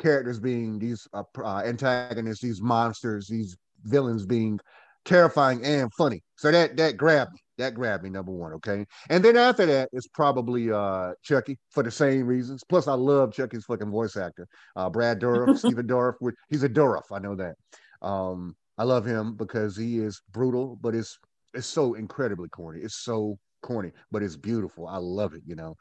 Characters being these uh, uh, antagonists, these monsters, these villains being terrifying and funny. So that that grabbed me. That grabbed me, number one. Okay. And then after that, it's probably uh Chucky for the same reasons. Plus, I love Chucky's fucking voice actor. Uh Brad Dourif, (laughs) Stephen Dourif, which he's a Dourif, I know that. Um, I love him because he is brutal, but it's it's so incredibly corny. It's so corny, but it's beautiful. I love it, you know.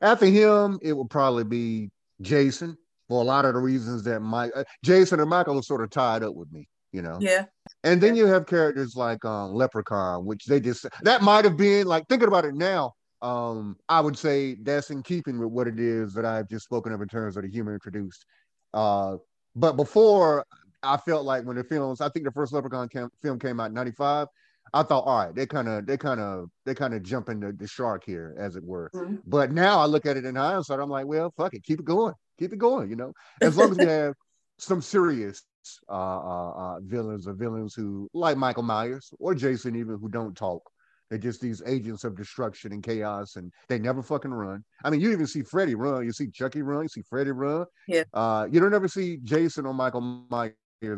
After him, it would probably be Jason for a lot of the reasons that my uh, Jason and Michael are sort of tied up with me. You know. Yeah. And then you have characters like um Leprechaun, which they just that might have been like thinking about it now. Um, I would say that's in keeping with what it is that I've just spoken of in terms of the human introduced. Uh, but before I felt like when the films, I think the first Leprechaun cam- film came out in '95. I thought, all right, they kind of, they kind of, they kind of jump into the shark here, as it were. Mhm. But now I look at it in hindsight, I'm like, well, fuck it, keep it going, keep it going. You know, as long as we (laughs) have some serious uh, uh, uh, villains or villains who, like Michael Myers or Jason, even who don't talk. They're just these agents of destruction and chaos, and they never fucking run. I mean, you even see Freddy run, you see Chucky run, you see Freddy run. Yeah. Uh, you don't ever see Jason or Michael Myers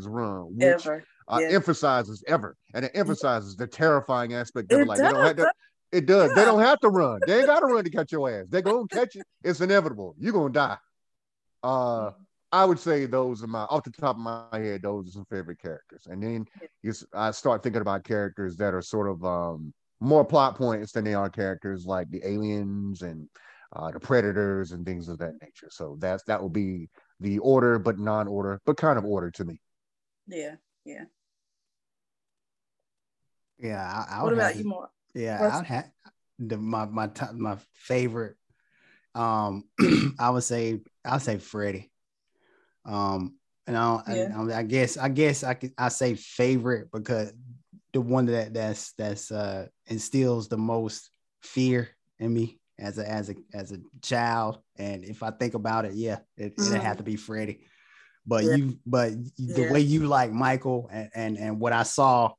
run, which Ever. uh, Yeah. emphasizes ever, and it emphasizes the terrifying aspect of it. Like they don't have does. to. It does. They don't have to run. They ain't got to run to catch your ass. They're gonna catch you. It's inevitable. You're gonna die. Uh, I would say those are my off the top of my head. Those are some favorite characters, and then you, s- I start thinking about characters that are sort of um, more plot points than they are characters like the aliens and uh, the predators and things of that nature. So that's that will be the order, but non-order, but kind of order to me. Yeah. Yeah. Yeah, I, I What would about have you, to- more? Yeah, What's- I'd have the my my top my favorite. Um, (clears throat) I would say I'll say Freddie. Um, and I, Yeah. I, I guess I guess I could I say favorite because the one that that's that's uh instills the most fear in me as a as a as a child. And if I think about it, yeah, it, it'd have to be Freddie. But Yeah. you but the way you like Michael and, and and what I saw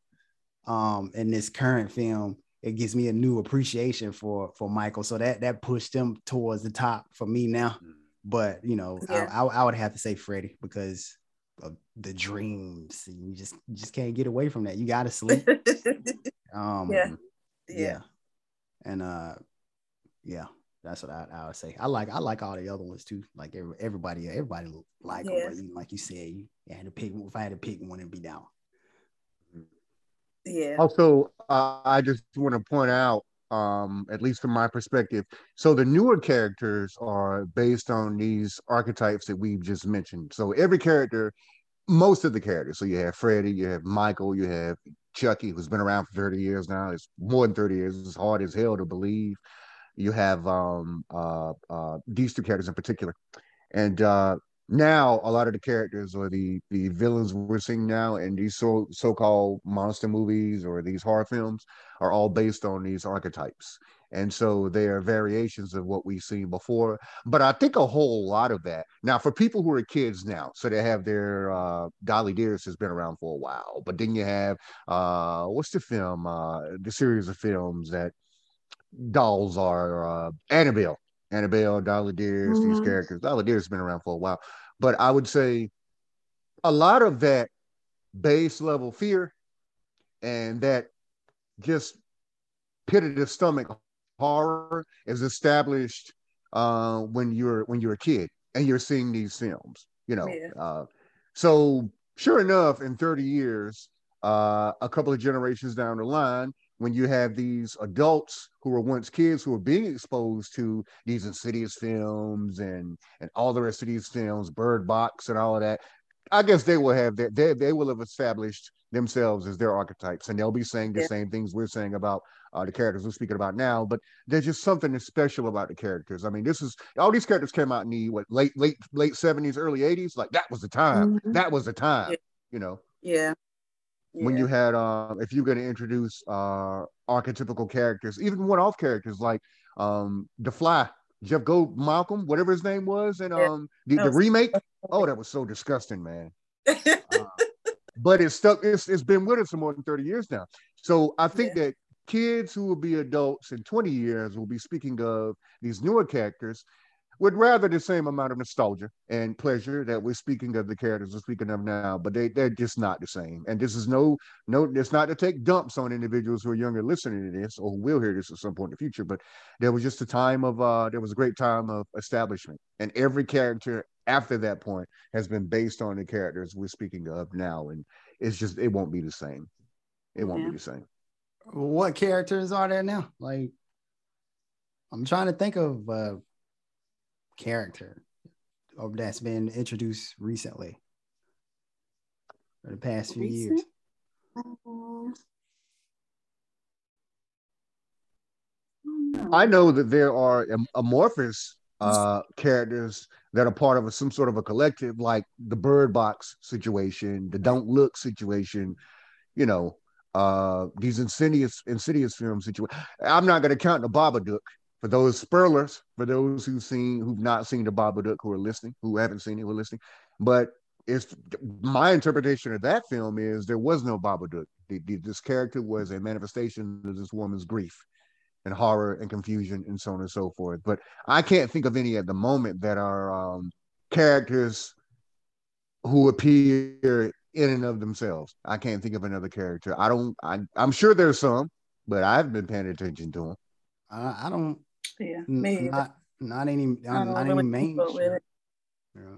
um in this current film it gives me a new appreciation for for Michael so that that pushed him towards the top for me now but you know Yeah. I, I, I would have to say Freddie because of the dreams you just you just can't get away from that you gotta sleep (laughs) um Yeah. yeah. yeah. and uh yeah that's what I, I would say I like I like all the other ones too like every, everybody everybody like Yeah. but you- like you said you had to pick if I had to pick one and be down Yeah. Also, uh, I just want to point out, um, at least from my perspective, so the newer characters are based on these archetypes that we've just mentioned. So every character, most of the characters, so you have Freddy, you have Michael, you have Chucky, who's been around for 30 years now. It's more than 30 years. It's hard as hell to believe. You have um, uh, uh, these two characters in particular. And uh, now a lot of the characters or the the villains we're seeing now in these so so-called monster movies or these horror films are all based on these archetypes. And so they are variations of what we've seen before but i think a whole lot of that now for people who are kids now so they have their uh dolly dearest has been around for a while but then you have uh what's the film uh the series of films that dolls are uh annabelle Annabelle, Dolly Dearest, these Mhm. characters. Dolly Dearest has been around for a while. But I would say a lot of that base level fear and that just pit of the stomach horror is established uh, when you're when you're a kid and you're seeing these films. You know, Yeah. uh, so sure enough, in 30 years, uh, a couple of generations down the line, when you have these adults who were once kids who are being exposed to these insidious films and and all the rest of these films, Bird Box and all of that, I guess they will have that they, they will have established themselves as their archetypes and they'll be saying the Yeah. same things we're saying about uh, the characters we're speaking about now, but there's just something special about the characters. I mean, this is all these characters came out in the what late late late 70s, early 80s. Like that was the time. Mhm. That was the time, Yeah. you know Yeah. When you had um if you're going to introduce uh archetypical characters even one-off characters like um the fly jeff gold malcolm whatever his name was and Yeah. um the, the remake? oh that was so disgusting man. (laughs) But it's stuck it's, it's been with us for more than 30 years now. So i think that kids who will be adults in 20 years will be speaking of these newer characters with rather the same amount of nostalgia and pleasure that we're speaking of the characters we're speaking of now, but they they're just not the same. And this is no no, it's not to take dumps on individuals who are younger listening to this or who will hear this at some point in the future. But there was just a time of uh there was a great time of establishment, and every character after that point has been based on the characters we're speaking of now, and it's just it won't be the same. It won't Yeah. be the same. what characters are there now? Like, I'm trying to think of a character that's been introduced recently. for the past few years? I know that there are amorphous uh, characters that are part of a, some sort of a collective, like the Bird Box situation, the Don't Look situation, you know, uh, these insidious insidious film situation. I'm not going to count the Babadook for those spoilers for those who've seen who've not seen the Babadook who are listening, who haven't seen it, who are listening. But it's my interpretation of that film is there was no Babadook. The, the, this character was a manifestation of this woman's grief and horror and confusion and so on and so forth. But I can't think of any at the moment that are um, characters who appear in and of themselves. I can't think of another character. I don't. I, I'm sure there's some, but I haven't been paying attention to them. I don't. Yeah, n- not not any not, not any mainstream. Yeah.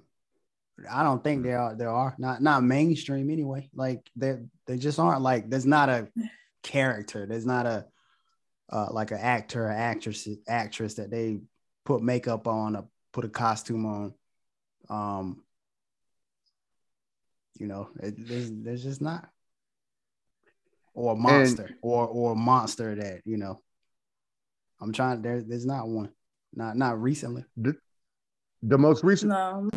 I don't think there are there are not not mainstream anyway. Like they they just aren't like there's not a character. There's not a uh, like an actor or actress actress that they put makeup on or put a costume on. Um, you know, it, there's there's just not, or a monster, and, or or a monster that you know. I'm trying. There, there's not one, not not recently. The, the most recent. No,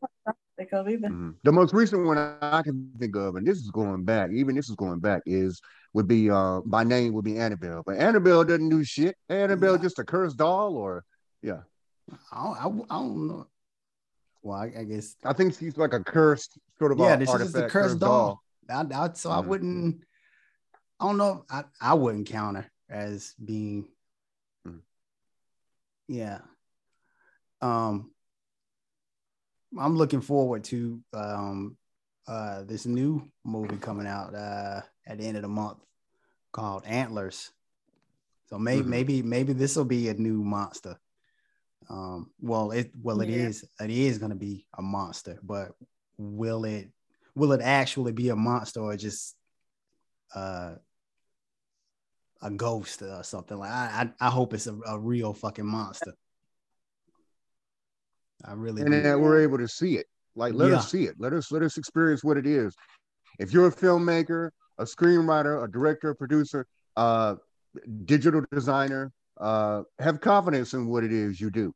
think of either. Mm-hmm. The most recent one I can think of, and this is going back, even this is going back, is would be uh by name would be Annabelle. But Annabelle doesn't do shit. Annabelle yeah. just a cursed doll, or yeah. I don't, I, I don't know. Well, I, I, guess I think she's like a cursed sort of yeah. This is a cursed, cursed doll. doll. I, I, so mm-hmm. I wouldn't. I don't know. I I wouldn't count her as being. Yeah. Um. I'm looking forward to um, uh, this new movie coming out uh, at the end of the month called Antlers. So maybe mm-hmm. maybe maybe this will be a new monster. Um, well, it well it yeah. is it is going to be a monster, but will it will it actually be a monster or just uh, a ghost or something like? I I, I hope it's a, a real fucking monster. I really and then we're able to see it. Like let yeah. us see it. Let us let us experience what it is. If you're a filmmaker, a screenwriter, a director, a producer, uh, digital designer, uh, have confidence in what it is you do.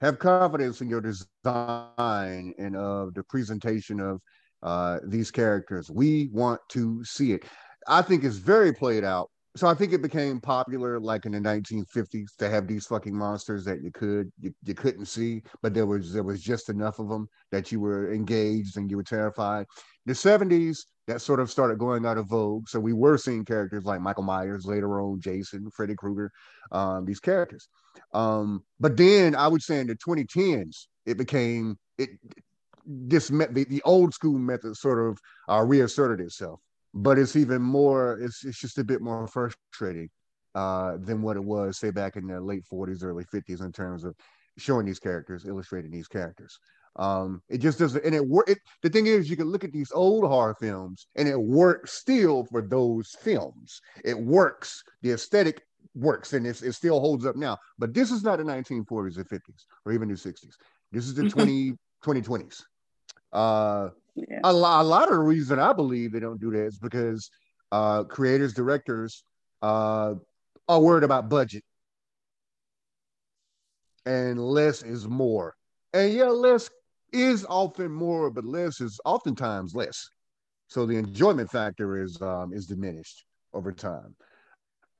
Have confidence in your design and of the presentation of uh, these characters. We want to see it. I think it's very played out so I think it became popular like in the 1950s to have these fucking monsters that you could you, you couldn't see, but there was there was just enough of them that you were engaged and you were terrified. The 70s that sort of started going out of vogue, so we were seeing characters like Michael Myers, later on Jason, Freddy Krueger, um, these characters. Um, but then I would say in the 2010s it became it this met the, the old school method sort of uh, reasserted itself but it's even more it's, it's just a bit more frustrating uh, than what it was say back in the late 40s early 50s in terms of showing these characters illustrating these characters. Um, it just doesn't and it work the thing is you can look at these old horror films and it works still for those films. It works the aesthetic works and it still holds up now. But this is not the 1940s or 50s or even the 60s this is the 20 2020s uh yeah. a, lot, a lot of the reason I believe they don't do that is because uh, creators, directors uh, are worried about budget. And less is more. And yeah, less is often more, but less is oftentimes less. So the enjoyment factor is um, is diminished over time.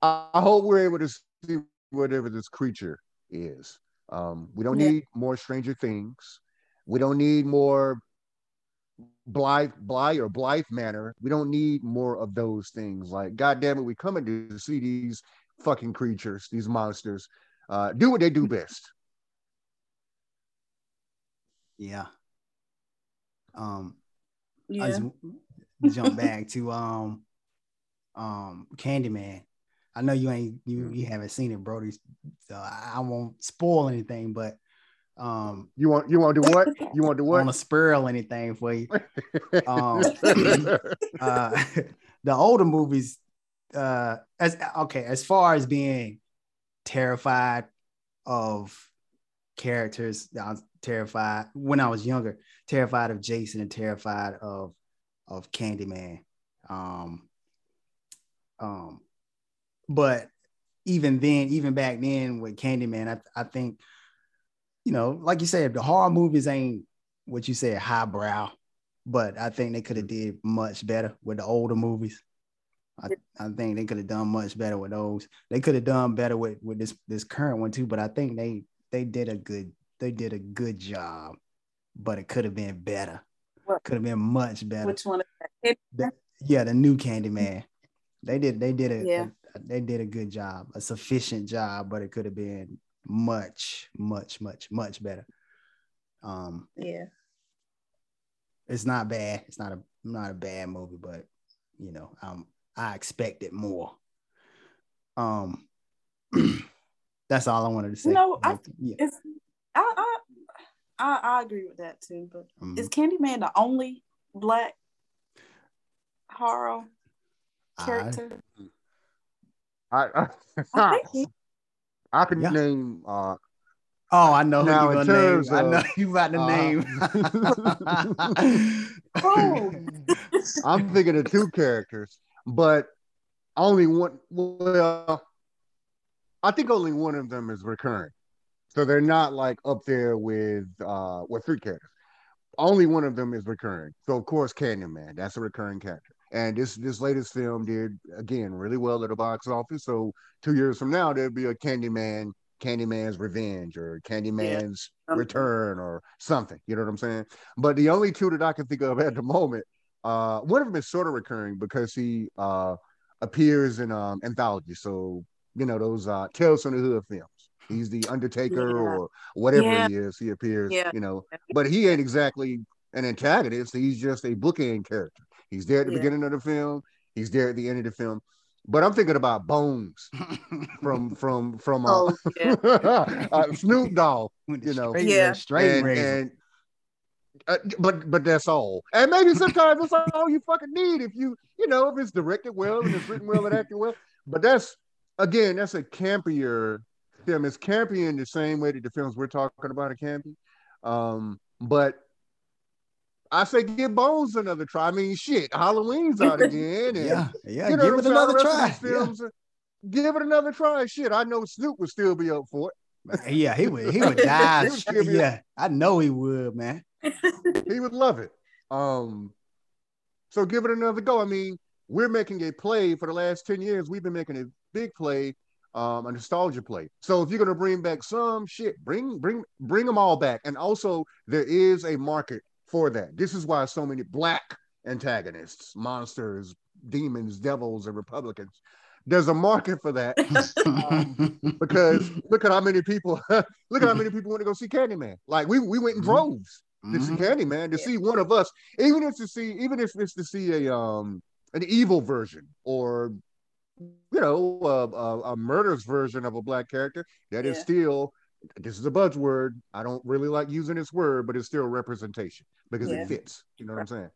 I, I hope we're able to see whatever this creature is. Um, we don't yeah. need more Stranger Things. We don't need more Bly Bly or Blythe Manor. We don't need more of those things. Like, goddamn it, we come in to see these fucking creatures, these monsters, uh, do what they do best. Yeah. Um yeah. I (laughs) jump back to um um Candyman. I know you ain't you you haven't seen it, Brody. So I won't spoil anything, but um, you want you want to do (laughs) what? You want to do what? Want to spoil anything for you? (laughs) um, (laughs) uh, the older movies, uh, as okay, as far as being terrified of characters, I was terrified when I was younger, terrified of Jason and terrified of of Candyman. Um, um, but even then, even back then with Candyman, I, I think, you know, like you said, the horror movies ain't what you said highbrow, but I think they could have mm-hmm. did much better with the older movies. I, I think they could have done much better with those. They could have done better with with this this current one too, but I think they they did a good they did a good job, but it could have been better. Could have been much better. Which one? The, yeah, the new Candyman. They did they did a, Yeah. a they did a good job, a sufficient job, but it could have been much, much, much, much better. Um, Yeah. it's not bad. It's not a not a bad movie, but you know, um, I expected more. Um, (clears throat) that's all I wanted to say. No, I- yeah. It's I I I, I agree with that too. But Mhm. is Candyman the only black horror character? I I (laughs) I, think he- I can Yeah. name uh Oh, I know who Now, you in gonna name. terms I know you about to uh, name. Oh. (laughs) (laughs) I'm thinking of two characters, but only one. Well, I think only one of them is recurring, so they're not like up there with uh with three characters. Only one of them is recurring. So of course, Candyman, that's a recurring character. And this this latest film did again really well at the box office. So two years from now, there'll be a Candyman, Candyman's Revenge, or Candyman's Um, Return, or something. You know what I'm saying? But the only two that I can think of at the moment, uh, one of them is sort of recurring because he uh appears in um anthologies. So you know those uh Tales from the Hood films. He's the Undertaker Yeah. or whatever Yeah. he is. He appears, Yeah. you know, but he ain't exactly an antagonist. He's just a bookend character. He's there at the Yeah. beginning of the film. He's there at the end of the film. But I'm thinking about Bones (laughs) from from from uh, Oh (laughs) yeah. uh, Snoop Dogg, (laughs) you know. straight, Yeah. straight and, and uh, but but that's all. And maybe sometimes that's all you fucking need if you you know if it's directed well and it's written well and acted well. But that's again that's a campier film. It's campy in the same way that the films we're talking about are campy. Um, but I say give Bones another try. I mean, shit, Halloween's out (laughs) again, and yeah, yeah. you know give it another The rest of try. films, uh, Give it another try. Shit, I know Snoop would still be up for it. Yeah. yeah, he would. He would die. (laughs) He would yeah, I know he would, man. (laughs) he would love it. Um, so give it another go. I mean, we're making a play for the last 10 years. We've been making a big play, um, a nostalgia play. So if you're gonna bring back some shit, bring bring bring them all back. And also there is a market for that. This is why so many black antagonists, monsters, demons, devils, and Republicans. There's a market for that (laughs) (laughs) because look at how many people (laughs) look at how many people want to go see Candyman. Like we we went in Mhm. droves to see Mhm. Candyman to Yeah. see one of us, even if to see, even if it's to see a um an evil version or you know a, a, a murderous version of a black character that is Yeah. still this is a buzzword. I don't really like using this word, but it's still representation because Yeah. it fits. You know what I'm saying?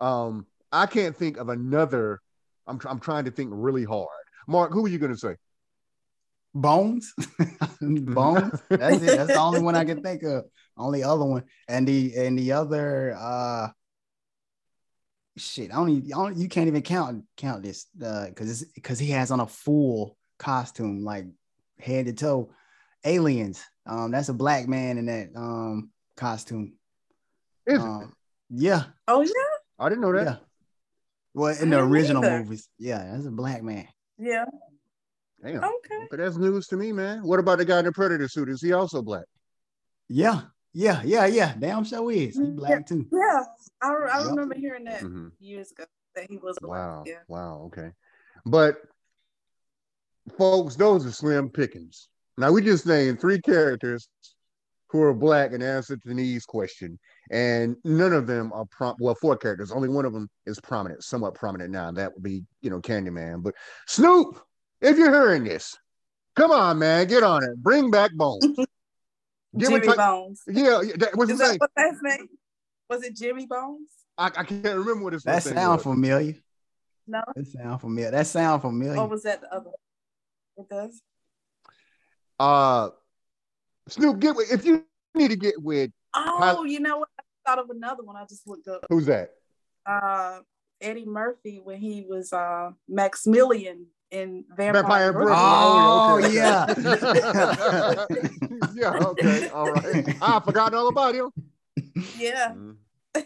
Um, I can't think of another. I'm tr- I'm trying to think really hard. Mark, who are you gonna say? Bones, (laughs) Bones. That's it. That's the only one I can think of. Only other one, and the and the other. uh Shit, I only, I only you can't even count count this because it's because he has on a full costume like head to toe. Aliens. Um, that's a black man in that um costume. Is it? Um, yeah, oh yeah, I didn't know that. yeah. Well, in the original either. movies, yeah, that's a black man. yeah. Damn. Okay. But that's news to me, man. What about the guy in the predator suit? Is he also black? Yeah, yeah, yeah, yeah. Damn, sure is. He Yeah. black too. Yeah, I, I Yep. remember hearing that Mhm. years ago that he was black. Wow. Yeah. Wow. Okay. But folks, those are slim pickings. Now we just named three characters who are black and answered Denise's question, and none of them are prom. Well, four characters. Only one of them is prominent, somewhat prominent now. That would be, you know, Candyman. But Snoop, if you're hearing this, come on, man, get on it. Bring back Bones. (laughs) Jimmy it Bones. yeah, yeah, that, what's Is his that name? what that's name? Was it Jimmy Bones? I, I can't remember what his That sound was. familiar. No. That sound familiar. That sound familiar. What was that the other? It does. Uh, Snoop, get with if you need to get with Oh, you know what? I thought of another one. I just looked up. who's that? uh, Eddie Murphy when he was uh, Maximilian in Vampire, Vampire Brooklyn. Brooklyn. Oh, okay. (laughs) yeah, okay, all right. I forgot all about him. Yeah, Mm. (laughs)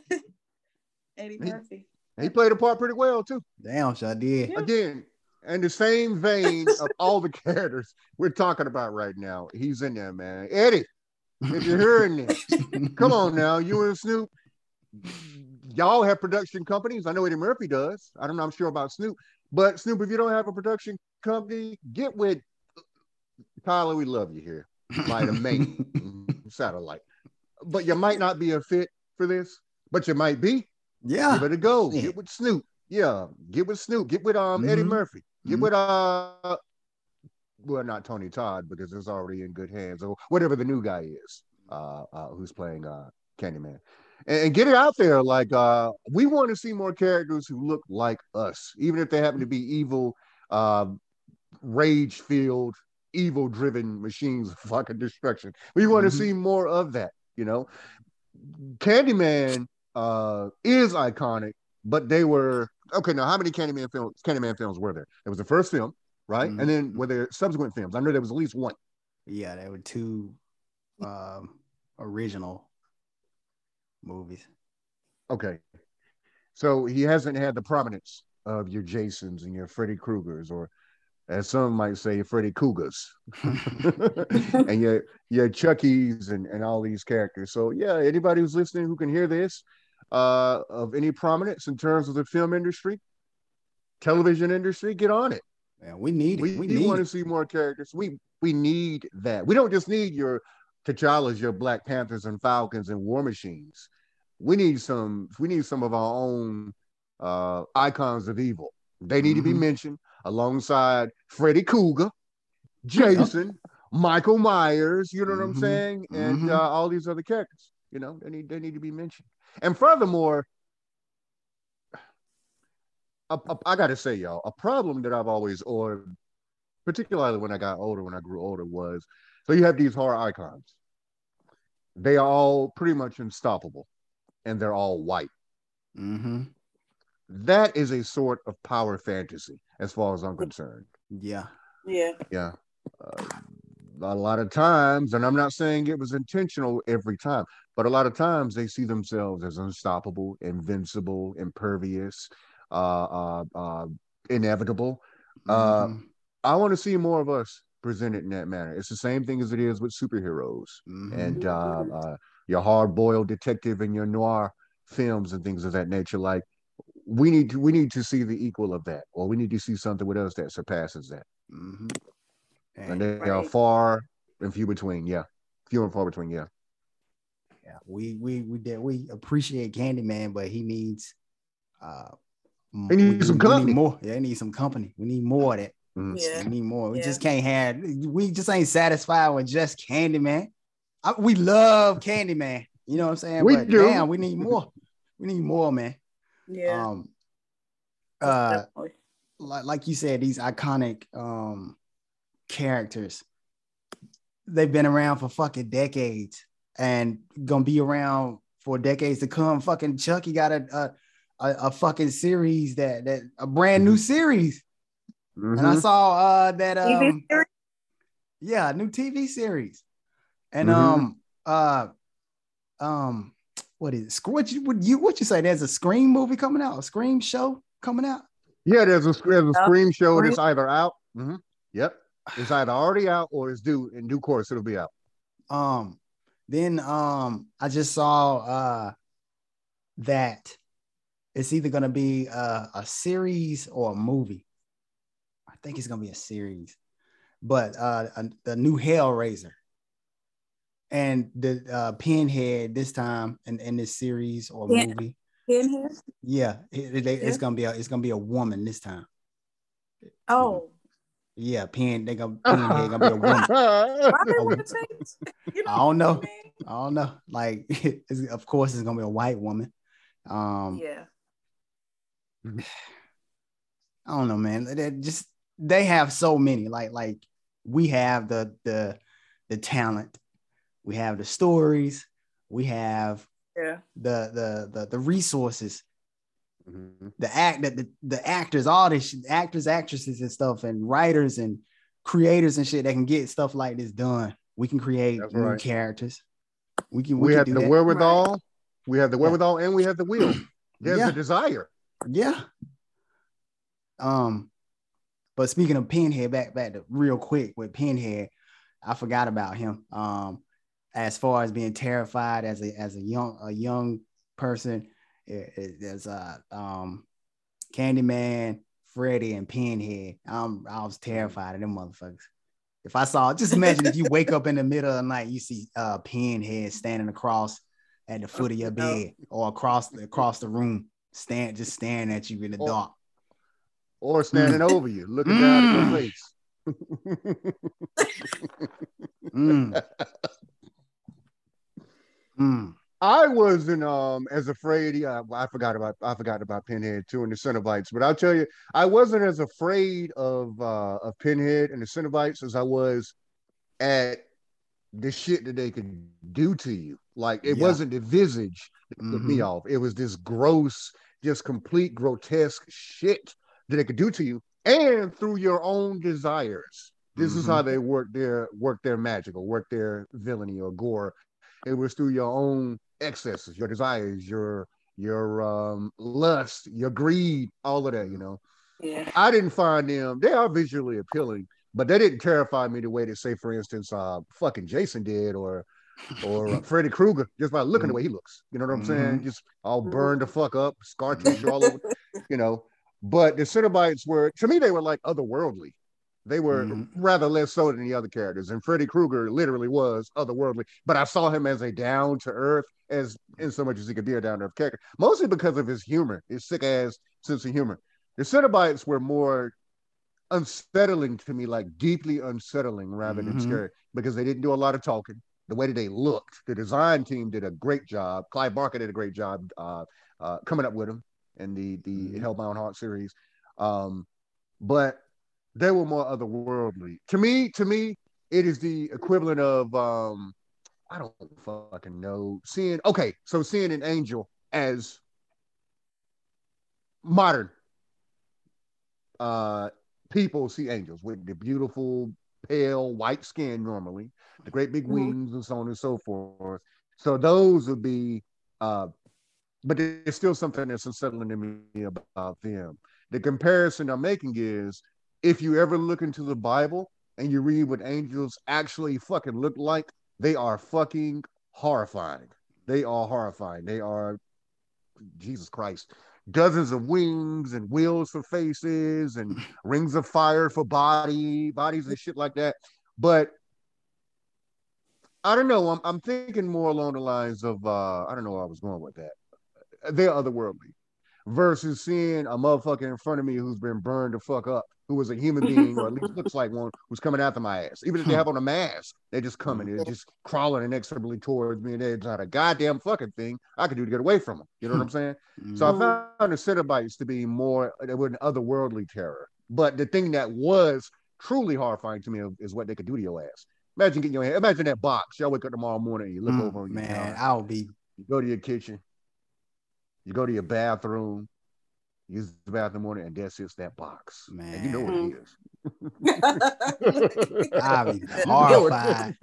Eddie He- Murphy. He played the part pretty well too. Damn, sure I did. Yeah. Again, in the same vein of (laughs) all the characters we're talking about right now, he's in there, man. Eddie, if you're hearing this, come on now, you and Snoop. Y'all have production companies. I know Eddie Murphy does. I don't know. I'm sure about Snoop, but Snoop, if you don't have a production company, get with Tyler. We love you here by the main (laughs) satellite, but you might not be a fit for this, but you might be. Yeah. Give it a go. Yeah. Get with Snoop. Yeah, get with Snoop. Get with um Eddie Mhm. Murphy. Get Mhm. with uh, well, not Tony Todd because it's already in good hands or whatever the new guy is, uh, uh who's playing uh Candyman, and, and get it out there. Like uh, we want to see more characters who look like us, even if they happen to be evil, uh, rage filled, evil driven machines of fucking destruction. We want to Mhm. see more of that. You know, Candyman uh is iconic, but they were okay. Now, how many Candyman films? Candyman films were there? It was the first film, right? Mhm. And then were there subsequent films? I know there was at least one. Yeah, there were two um, original movies. Okay, so he hasn't had the prominence of your Jasons and your Freddy Kruegers, or as some might say, Freddy Cougars, (laughs) and your your Chuckies and and all these characters. So yeah, anybody who's listening who can hear this, uh, of any prominence in terms of the film industry, television industry, get on it. Man, we need it. We, We, we need want to see more characters. We we need that. We don't just need your T'Challas, your Black Panthers and Falcons and War Machines. We need some. We need some of our own uh, icons of evil. They need to be Mhm. mentioned alongside Freddy Krueger, Jason, Michael Myers. You know what I'm Mhm. saying? And Mhm. uh, all these other characters. You know, they need they need to be mentioned. And furthermore, a- a- I got to say, y'all, a problem that I've always, or particularly when I got older, when I grew older, was so you have these horror icons. They are all pretty much unstoppable, and they're all white. hmm That is a sort of power fantasy, as far as I'm concerned. Yeah. Yeah, Yeah. Uh, a lot of times, and I'm not saying it was intentional every time, but a lot of times they see themselves as unstoppable, invincible, impervious, uh, uh, uh, inevitable. Uh, Mhm. I want to see more of us presented in that manner. It's the same thing as it is with superheroes Mhm. and uh, uh, your hard-boiled detective and your noir films and things of that nature. Like we need to we need to see the equal of that, or we need to see something with us that surpasses that. Mhm. And And, they are far and few between. Yeah, few and far between. Yeah. yeah, we we we did we appreciate Candyman, but he needs uh He needs some company. more. Yeah, he needs some company. We need more of that. Mhm. yeah. We need more. We Yeah. just can't have. We just ain't satisfied with just Candyman. I, we love Candyman. You know what I'm saying? We but do. damn, we need more. We need more, man. Yeah. Um, uh, definitely. like like you said, these iconic um characters, they've been around for fucking decades and gonna be around for decades to come. Fucking Chucky got a a, a, a fucking series that that a brand new series, and I Mhm. saw uh that TV um series? yeah, a new TV series. And Mhm. um uh um what is it? What you what you what you say? There's a Scream movie coming out, a Scream show coming out. Yeah, there's a there's a scream show that's either out. Mhm. Yep, it's either already out or it's due in due course. It'll be out. Um then um I just saw uh that it's either gonna be a, a series or a movie. I think it's gonna be a series, but uh a, the new Hellraiser. And the uh, Pinhead this time in, in this series or Yeah. movie, In here? Yeah, it- it- it's Yeah. gonna be a it's gonna be a woman this time. Oh, Yeah, pen they gonna pinhead gonna be a woman. (laughs) why they want to change? You I don't know. what I don't know. Like, (laughs) it's, of course, it's gonna be a white woman. Um. Yeah. (sighs) I don't know, man. They just they have so many. Like, like we have the the the talent, we have the stories, we have Yeah. the the the, the resources mm-hmm. the act that the, the actors, all this actors, actresses, and stuff, and writers and creators and shit that can get stuff like this done. We can create That's new right. characters. We can. We, we can have the that. wherewithal. Right. We have the wherewithal, and we have the will. There's yeah. the desire. Yeah. Um, but speaking of Pinhead, back back to real quick with Pinhead, I forgot about him. Um, as far as being terrified as a as a young a young person, it, it, there's a um, Candyman, Freddy, and Pinhead. Um, I was terrified of them motherfuckers. If I saw, just imagine if you (laughs) wake up in the middle of the night, you see uh Pinhead standing across at the foot of your bed or across the across the room, stand just staring at you in the or, dark. Or standing mm. over you, looking mm. down at your mm. face. (laughs) mm. (laughs) mm. I wasn't um as afraid. Yeah, I forgot about I forgot about Pinhead too and the Cenobites. But I'll tell you, I wasn't as afraid of uh of Pinhead and the Cenobites as I was at the shit that they could do to you. Like it yeah. wasn't the visage that mm-hmm. me off. It was this gross, just complete grotesque shit that they could do to you, and through your own desires. This mm-hmm. is how mm-hmm. they work their work their magic or work their villainy or gore. It was through your own excesses, your desires, your your um lust, your greed, all of that, you know. Yeah. I didn't find them, they are visually appealing, but they didn't terrify me the way that, say, for instance, uh fucking Jason did or or uh, Freddy Krueger, just by looking mm-hmm. the way he looks. You know what I'm mm-hmm. saying? Just all burned the fuck up, scar tissue all over, you know. (laughs) But the Cenobites were, to me, they were like otherworldly. They were mm-hmm. rather less so than the other characters. And Freddy Krueger literally was otherworldly, but I saw him as a down to earth, as in so much as he could be a down to earth character, mostly because of his humor, his sick ass sense of humor. The Cenobites were more unsettling to me, like deeply unsettling rather than mm-hmm. scary, because they didn't do a lot of talking. The way that they looked, the design team did a great job. Clive Barker did a great job uh, uh, coming up with them in the the mm-hmm. Hellbound Heart series. Um, but they were more otherworldly. To me, to me, it is the equivalent of um, I don't fucking know. Seeing okay, so seeing an angel as modern uh people see angels with the beautiful pale white skin normally, the great big mm-hmm. wings and so on and so forth. So those would be uh but there's still something that's unsettling to me about them. The comparison I'm making is if you ever look into the Bible and you read what angels actually fucking look like, they are fucking horrifying. They are horrifying. They are Jesus Christ. Dozens of wings and wheels for faces and (laughs) rings of fire for body, bodies and shit like that. But I don't know. I'm, I'm thinking more along the lines of uh, I don't know where I was going with that. They're otherworldly versus seeing a motherfucker in front of me who's been burned the fuck up who was a human being or at least looks like one who's coming after my ass. Even if they have on a mask, they're just coming. They're just crawling inexorably towards me. And there's not a goddamn fucking thing I could do to get away from them. You know what I'm saying? So I found the Cenobites to be more, they were an otherworldly terror. But the thing that was truly horrifying to me is what they could do to your ass. Imagine getting your hand, imagine that box. Y'all wake up tomorrow morning and you look mm, over. Man, I'll be. You go to your kitchen, you go to your bathroom, use the bathroom morning, and there sits that box. Man, and you know what it is. (laughs) (laughs) I'll be (laughs) horrified.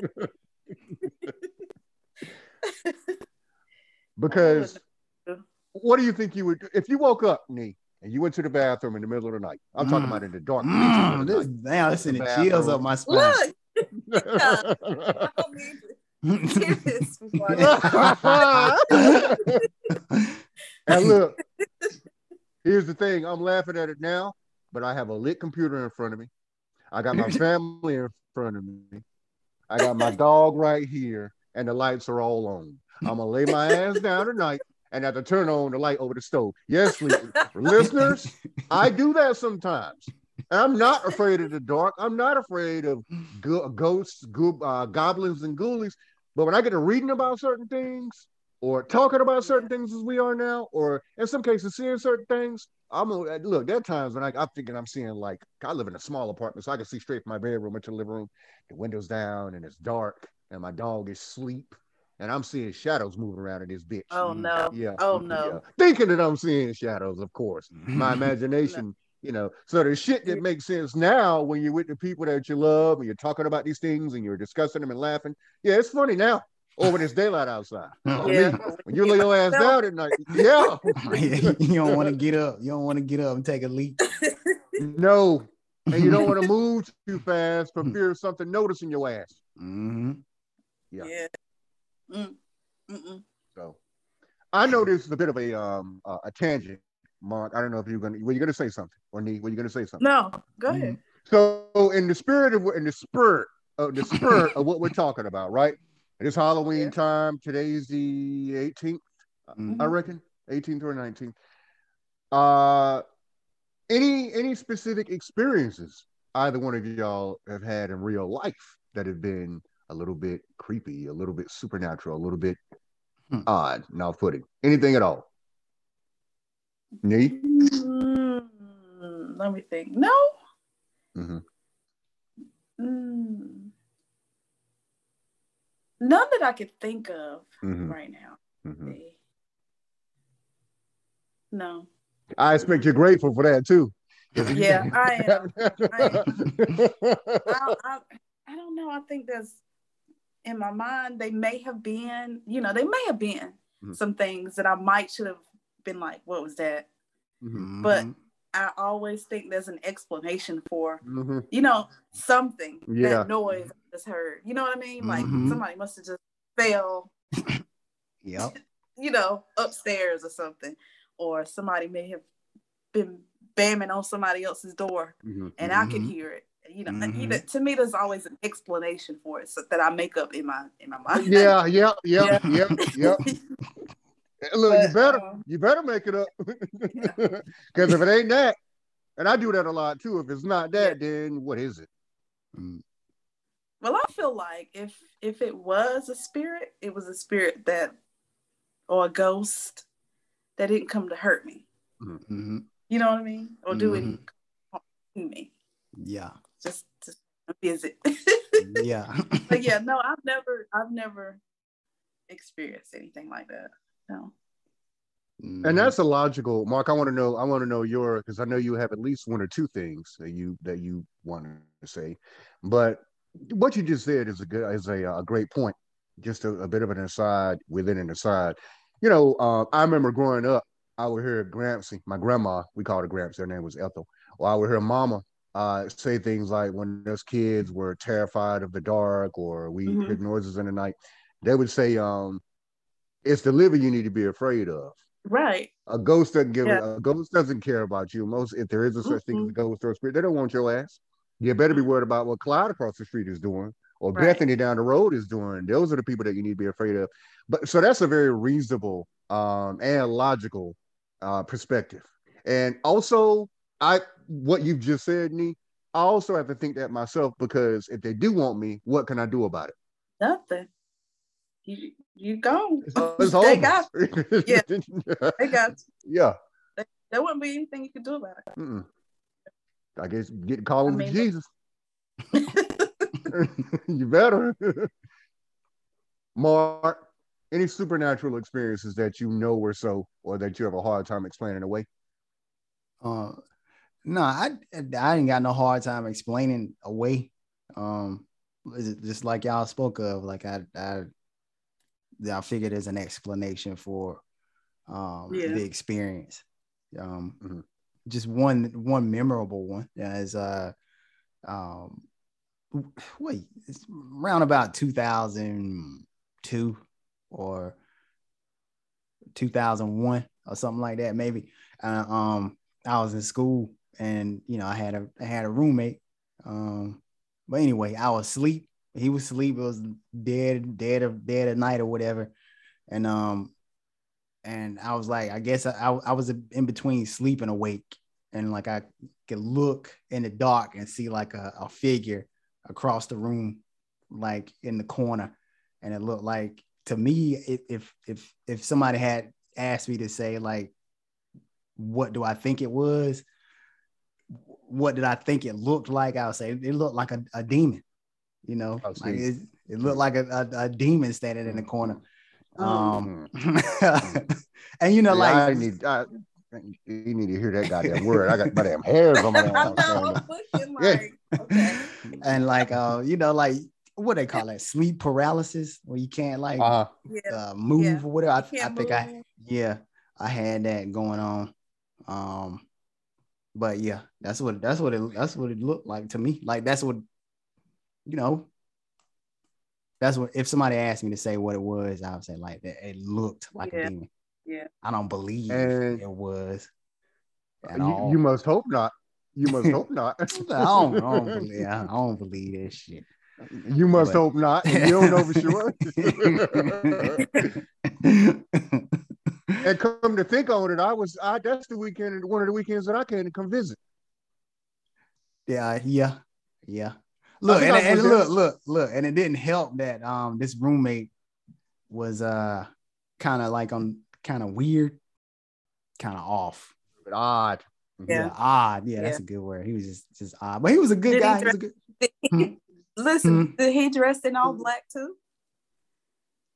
because what do you think you would do if you woke up, Nee, and you went to the bathroom in the middle of the night? I'm mm. talking about in the dark. Mm, the this, damn, this sending chills up my spine. And look, (laughs) Here's the thing I'm laughing at it now, but I have a lit computer in front of me. I got my (laughs) family in front of me. I got my dog right here, and the lights are all on. I'm gonna lay my ass down tonight and have to turn on the light over the stove. Yes, listeners, I do that sometimes. I'm not afraid of the dark. I'm not afraid of go- ghosts, go- uh, goblins, and ghoulies. But when I get to reading about certain things, or talking about certain things as we are now, or in some cases seeing certain things. I'm a, look. There are times when I, I'm thinking I'm seeing like I live in a small apartment, so I can see straight from my bedroom into the living room. The windows down and it's dark, and my dog is asleep, and I'm seeing shadows moving around in this bitch. Oh mm. no. Yeah. Oh no. Yeah. Thinking that I'm seeing shadows, of course. My (laughs) imagination, you know. So the shit that makes sense now when you're with the people that you love and you're talking about these things and you're discussing them and laughing. Yeah, it's funny now. Or when it's daylight outside. (laughs) For Yeah. when you lay your ass down at night, yeah. (laughs) (laughs) you don't want to get up. You don't want to get up and take a leak. No. And you don't want to move too fast for fear of something noticing your ass. hmm Yeah. Yeah. Mm. Mm-mm. So I know this is a bit of a um uh, a tangent, Mark. I don't know if you're gonna were you gonna say something or Nee, were you gonna say something? No, go ahead. So in the spirit of in the spirit of the spirit of what we're talking about, right? It is Halloween Yeah. time. Today's the 18th, Mhm. I reckon, 18th or 19th. Uh any any specific experiences either one of y'all have had in real life that have been a little bit creepy, a little bit supernatural, a little bit Hmm. odd, now footing. Anything at all? Nee? Mm, let me think. No. hmm Mm. None that I could think of hmm right now. hmm No. I expect you're grateful for that too. Yeah, I am. (laughs) I, I, I don't know. I think there's in my mind they may have been, you know, they may have been Mhm. some things that I might should have been like, what was that? Mhm. But-. I always think there's an explanation for, Mhm. you know, something Yeah. that noise I just heard. You know what I mean? Like Mhm. somebody must have just fell, (laughs) Yep. (laughs) you know, upstairs or something, or somebody may have been bamming on somebody else's door Mhm. and I could Mhm. hear it. You know, Mhm. you know, to me, there's always an explanation for it so that I make up in my in my mind. Yeah, yeah, yeah, (laughs) yeah, yeah. Look, you better, um, you better make it up. (laughs) (laughs) Because if it ain't that, and I do that a lot too. If it's not that, then what is it? Mm. well, I feel like if if it was a spirit, it was a spirit that or a ghost that didn't come to hurt me. Mhm. You know what I mean? Or do Mhm. any to me. Yeah. Just to visit. Yeah. (laughs) but yeah, no, I've never I've never experienced anything like that. No. And that's a logical, Mark. I want to know. I want to know your because I know you have at least one or two things that you that you want to say. But what you just said is a good is a, a great point. Just a, a bit of an aside within an aside. You know, uh, I remember growing up, I would hear Grampsy, my grandma, we called her Gramps. Her name was Ethel. Or I would hear Mama uh, say things like when us kids were terrified of the dark or we Mhm. heard noises in the night, they would say, um, "It's the living you need to be afraid of." Right. A ghost doesn't give Yeah. a ghost doesn't care about you. Most if there is a such thing as a ghost or a spirit, they don't want your ass. You better be worried about what Cloud across the street is doing or Right. Bethany down the road is doing. Those are the people that you need to be afraid of. But so that's a very reasonable um and logical uh perspective. And also I what you've just said, Nee, I also have to think that myself because if they do want me, what can I do about it? Nothing. You you gone. It's, it's they got (laughs) Yeah. yeah. they got yeah. there wouldn't be anything you could do about it. Mm-mm. I guess get calling I to mean, Jesus. (laughs) (laughs) you better. Mark, any supernatural experiences that you know were so, or that you have a hard time explaining away? Uh, no, I I ain't got no hard time explaining away. Um, is it just like y'all spoke of? Like I I I figured there's an explanation for um Yeah. the experience. Um, Mhm. just one one memorable one is uh um wait it's around about 2002 or 2001 or something like that maybe uh, um i was in school and you know i had a i had a roommate um but anyway i was asleep he was asleep it was dead dead of dead at night or whatever. And um and i was like i guess i i, I was in between sleep and awake. And like i could look in the dark and see like a, a figure across the room like in the corner. And it looked like to me if if if, somebody had asked me to say like what do i think it was? What did i think it looked like? I would say it looked like a, a demon you know I like see. it's, It looked like a, a, a demon standing in the corner. Um, (laughs) and you know, Yeah, like I need, I, you need to hear that goddamn word. I got my damn hairs on my (laughs) I damn know. house. (laughs) I'm like, okay. and like uh, you know, like what they call that sleep paralysis, where you can't like Uh, Yeah. uh, move yeah. or whatever. I, I Can't think I yeah, I had that going on. Um, but yeah, that's what that's what it that's what it looked like to me. Like that's what you know. That's what if somebody asked me to say what it was, I would say like that. It looked like Yeah. a demon. Yeah. I don't believe And- it was. at you, all. you must hope not. You must hope not. (laughs) I don't, I don't believe. I don't believe that shit. You must But- hope not. You don't know for sure. (laughs) and come to think on it, I was I that's the weekend, one of the weekends that I came to come visit. Yeah, yeah, yeah. Look, and, and look, look, look, and it didn't help that um this roommate was uh kind of like on kind of weird, kind of off. But odd. Yeah. Yeah. odd. Yeah, that's a good word. He was just just odd, but he was a good Did guy. He was a good. (laughs) Hmm. Listen, Hmm. did he dress in all black too?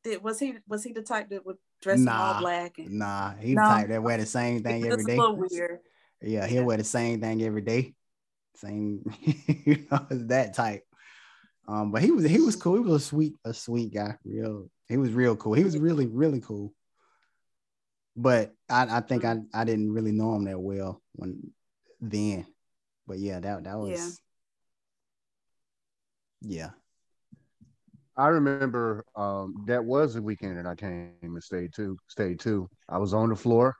Did was he was he the type that would dress in all black? And, Nah, he the type that wear the same thing every day. a little weird. Yeah, he'll Yeah. wear the same thing every day. Same, (laughs) you know, that type. Um, but he was he was cool. He was a sweet, a sweet guy. Real, he was real cool. He was really, really cool. But I, I think I, I didn't really know him that well when then. But yeah, that that was yeah. I remember um, that was the weekend that I came and stayed too. Stayed too. I was on the floor,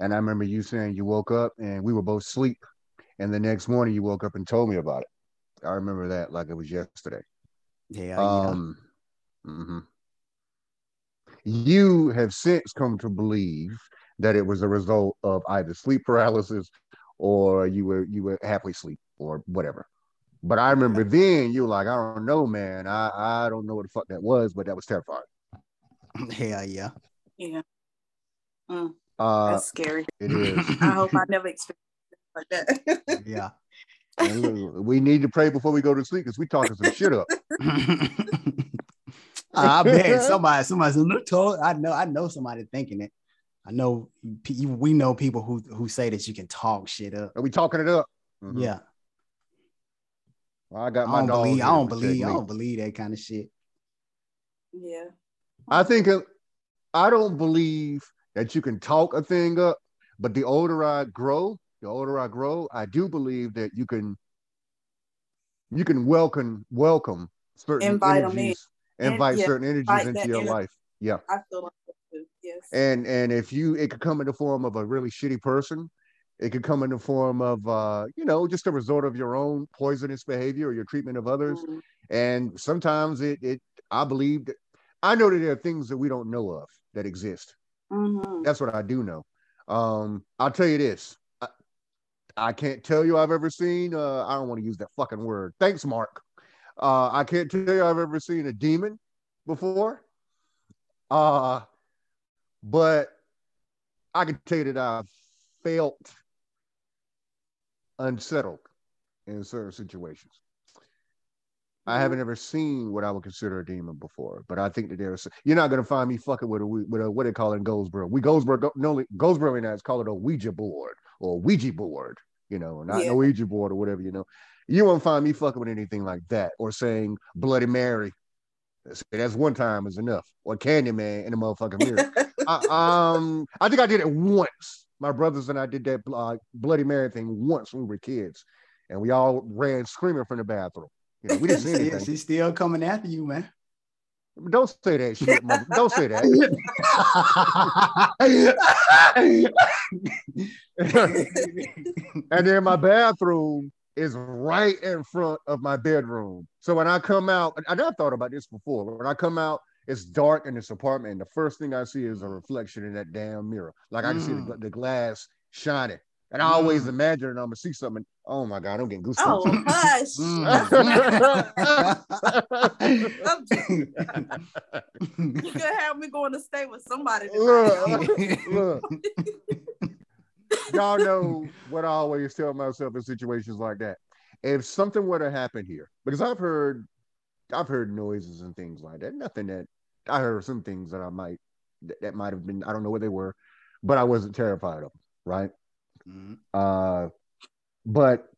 and I remember you saying you woke up and we were both asleep, and the next morning you woke up and told me about it. I remember that like it was yesterday. Yeah, Um, mhm. You have since come to believe that it was a result of either sleep paralysis or you were you were happily asleep or whatever. But I remember then you were like, I don't know, man. I, I don't know what the fuck that was, but that was terrifying. yeah, (laughs) yeah, yeah. Yeah. Mm, Uh, that's scary. it is. I hope I never experience like that. (laughs) yeah. We need to pray before we go to sleep because we talking some shit up. (laughs) I bet (laughs) somebody, somebody said, look, told, I know, I know somebody thinking it. I know we know people who who say that you can talk shit up. Are we talking it up? Mhm. Yeah, Well, I got I my don't dog believe, I don't believe, I don't believe that kind of shit. yeah. I think it, I don't believe that you can talk a thing up, but the older I grow, the older I grow, I do believe that you can you can welcome welcome certain Invite energies, And- invite yeah, certain energies invite into your energy. life. Yeah. I feel like that too. Yes. And and if you it could come in the form of a really shitty person, it could come in the form of uh, you know, just a result of your own poisonous behavior or your treatment of others. Mhm. And sometimes it it I believe that I know that there are things that we don't know of that exist. Mhm. That's what I do know. Um, I'll tell you this. I, I can't tell you I've ever seen uh I don't want to use that fucking word. Thanks, Mark. Uh I can't tell you I've ever seen a demon before. Uh but I can tell you that I've felt unsettled in certain situations. I haven't ever seen what I would consider a demon before, but I think that there's you're not gonna find me fucking with a with a what they call it in Goldsboro. We Goldsboro no Goldsboro and call it a Ouija board or Ouija board, you know, not Yeah. no Ouija board or whatever, you know. You won't find me fucking with anything like that or saying Bloody Mary. That's- That's one time is enough. Or Candyman in the motherfucking mirror. I, (laughs) um, I think I did it once. My brothers and I did that uh, Bloody Mary thing once when we were kids, and we all ran screaming from the bathroom. You know, we didn't see (laughs) anything. she's still coming after you, man. Don't say that shit. mother- Don't say that. and then my bathroom is right in front of my bedroom. So when I come out, and I've thought about this before. When I come out, it's dark in this apartment, and the first thing I see is a reflection in that damn mirror. Like I can see the, Mm. the glass shining. And I always Mm. imagine I'm gonna see something. Oh my god, I'm getting goosebumps. Oh hush. Mm. you could have me going to stay with somebody Look, look. Y'all know (laughs) what I always tell myself in situations like that. If something were to happen here, because I've heard I've heard noises and things like that. Nothing that I heard some things that I might that, that might have been I don't know what they were, but I wasn't terrified of them, right? Mm-hmm. Uh, but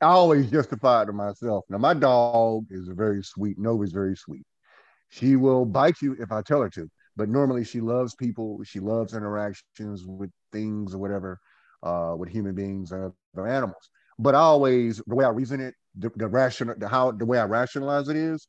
I always justify it to myself. Now my dog is very sweet. Nova's very sweet. She will bite you if I tell her to, but normally she loves people. She loves interactions with things or whatever, uh, with human beings and other animals. But I always the way I reason it, the, the rational, the how the way I rationalize it is,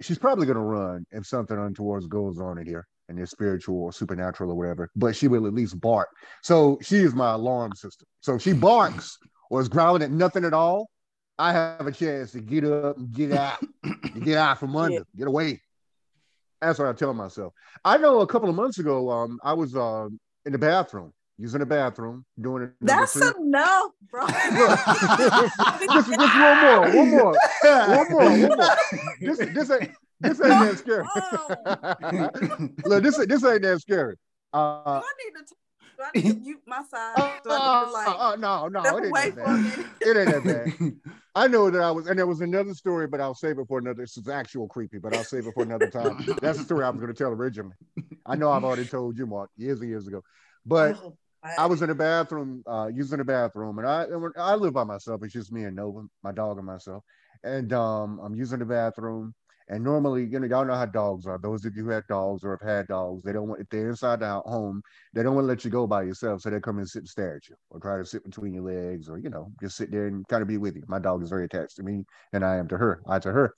she's probably going to run if something untoward goes on in here and it's spiritual or supernatural or whatever, but she will at least bark. So she is my alarm system. So if she barks or is growling at nothing at all. I have a chance to get up and get out, and get out from under, yeah. get away. That's what I tell myself. I know a couple of months ago, um, I was uh, in the bathroom using the bathroom, doing it. That's enough, bro. (laughs) just, just one more, one more, one more, one more. This, this ain't this ain't that scary. (laughs) Look, this this ain't that scary. Uh, I need to. Do I need to mute my side? Do I need to like uh, uh, no, no, it ain't, that bad. it ain't that bad. I know that I was, and there was another story, but I'll save it for another. This is actual creepy, but I'll save it for another time. (laughs) That's the story I was going to tell originally. I know I've already told you, Mark, years and years ago. But oh, I was in the bathroom, uh, using the bathroom, and I I live by myself. It's just me and Nova, my dog, and myself. And um, I'm using the bathroom. And normally, you know, y'all know how dogs are. Those of you who have dogs or have had dogs, they don't want if they're inside the home, they don't want to let you go by yourself. So they come and sit and stare at you, or try to sit between your legs, or you know, just sit there and kind of be with you. My dog is very attached to me, and I am to her. I to her.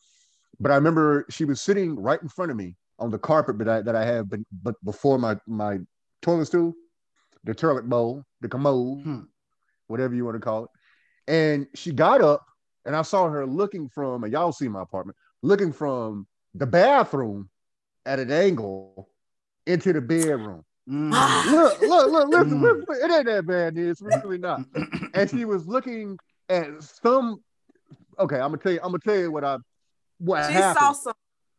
But I remember she was sitting right in front of me on the carpet that I that I have, but but before my my toilet stool the toilet bowl, the commode, hmm. whatever you want to call it. And she got up, and I saw her looking from, and y'all see my apartment, looking from the bathroom at an angle into the bedroom. Mm. look, look, look, listen, mm. listen, it ain't that bad, it's really not. and she was looking at some. Okay, I'm gonna tell you. I'm gonna tell you what I what she happened. Saw some,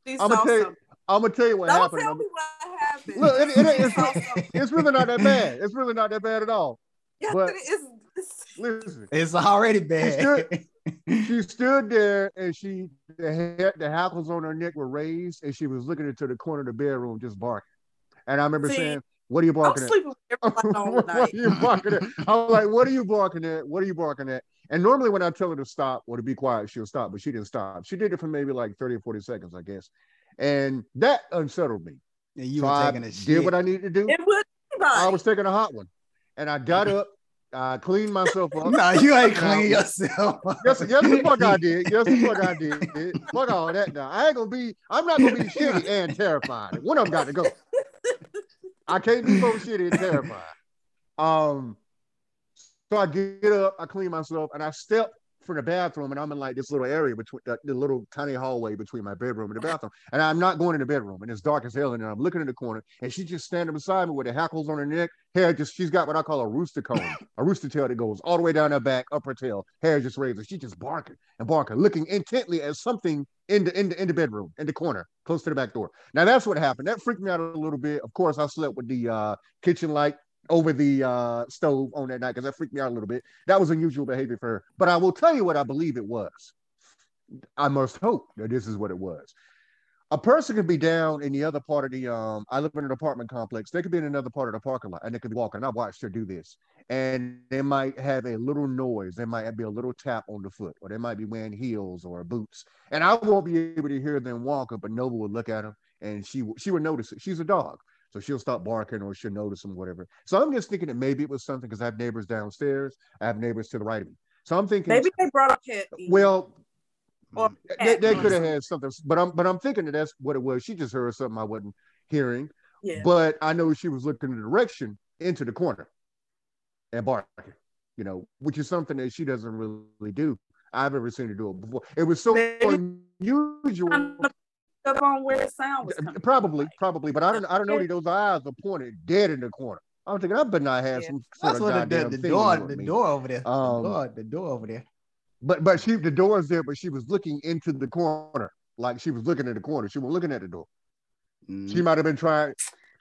she I'm gonna tell you. I'm gonna tell you what Don't happened. Tell me what happened. Look, it, it, it's, it's really not that bad. It's really not that bad at all. Yeah, but it is. Listen, it's already bad. She stood, she stood there and she the hair, the hackles on her neck were raised, and she was looking into the corner of the bedroom just barking. And I remember See, saying, "What are you barking I'm at?" (laughs) what are you barking at? I'm like, "What are you barking at? What are you barking at?" And normally, when I tell her to stop or to be quiet, she'll stop, but she didn't stop. She did it for maybe like 30 or 40 seconds, I guess. And that unsettled me. And you so were taking I a shit. did what I needed to do. It would I was taking a hot one. And I got up, I cleaned myself up. no, you ain't clean yourself. yes, yes, the fuck I did. Yes, the fuck I did. (laughs) fuck all that now. I ain't gonna be, I'm not gonna be shitty and terrified. One of them got to go. I can't be both shitty and terrified. Um, so I get up, I clean myself, and I step from the bathroom and I'm in like this little area between the, the, little tiny hallway between my bedroom and the bathroom. And I'm not going in the bedroom and it's dark as hell. And I'm looking in the corner and she's just standing beside me with the hackles on her neck. Hair just, she's got what I call a rooster comb, a rooster tail that goes all the way down her back, up her tail, hair just raised. She's just barking and barking, looking intently at something in the, in the, in the bedroom, in the corner, close to the back door. Now that's what happened. That freaked me out a little bit. Of course, I slept with the uh, kitchen light over the uh, stove on that night because that freaked me out a little bit. That was unusual behavior for her. But I will tell you what I believe it was. I must hope that this is what it was. A person could be down in the other part of the um. I live in an apartment complex. They could be in another part of the parking lot, and they could be walking. I watched her do this, and they might have a little noise. There might be a little tap on the foot, or they might be wearing heels or boots, and I won't be able to hear them walking. But Nova would look at them, and she she would notice it. She's a dog, so she'll stop barking or she'll notice them, whatever. So I'm just thinking that maybe it was something because I have neighbors downstairs. I have neighbors to the right of me. So I'm thinking maybe they brought a cat. Well, or they, they could have had something, but I'm but I'm thinking that that's what it was. She just heard something I wasn't hearing. Yeah. But I know she was looking in the direction into the corner and barking, you know, which is something that she doesn't really do. I've ever seen her do it before. It was so unusual up on where the sound was coming Probably, from. probably, but I don't, I don't know. Those eyes are pointed dead in the corner. I'm thinking I better not have yeah. some sort That's of the, the, the door, the door over there, um, the, door, the door over there. But but she the door's there, but she was looking into the corner, like she was looking at the corner. She was looking at the door. Mm. She might have been trying.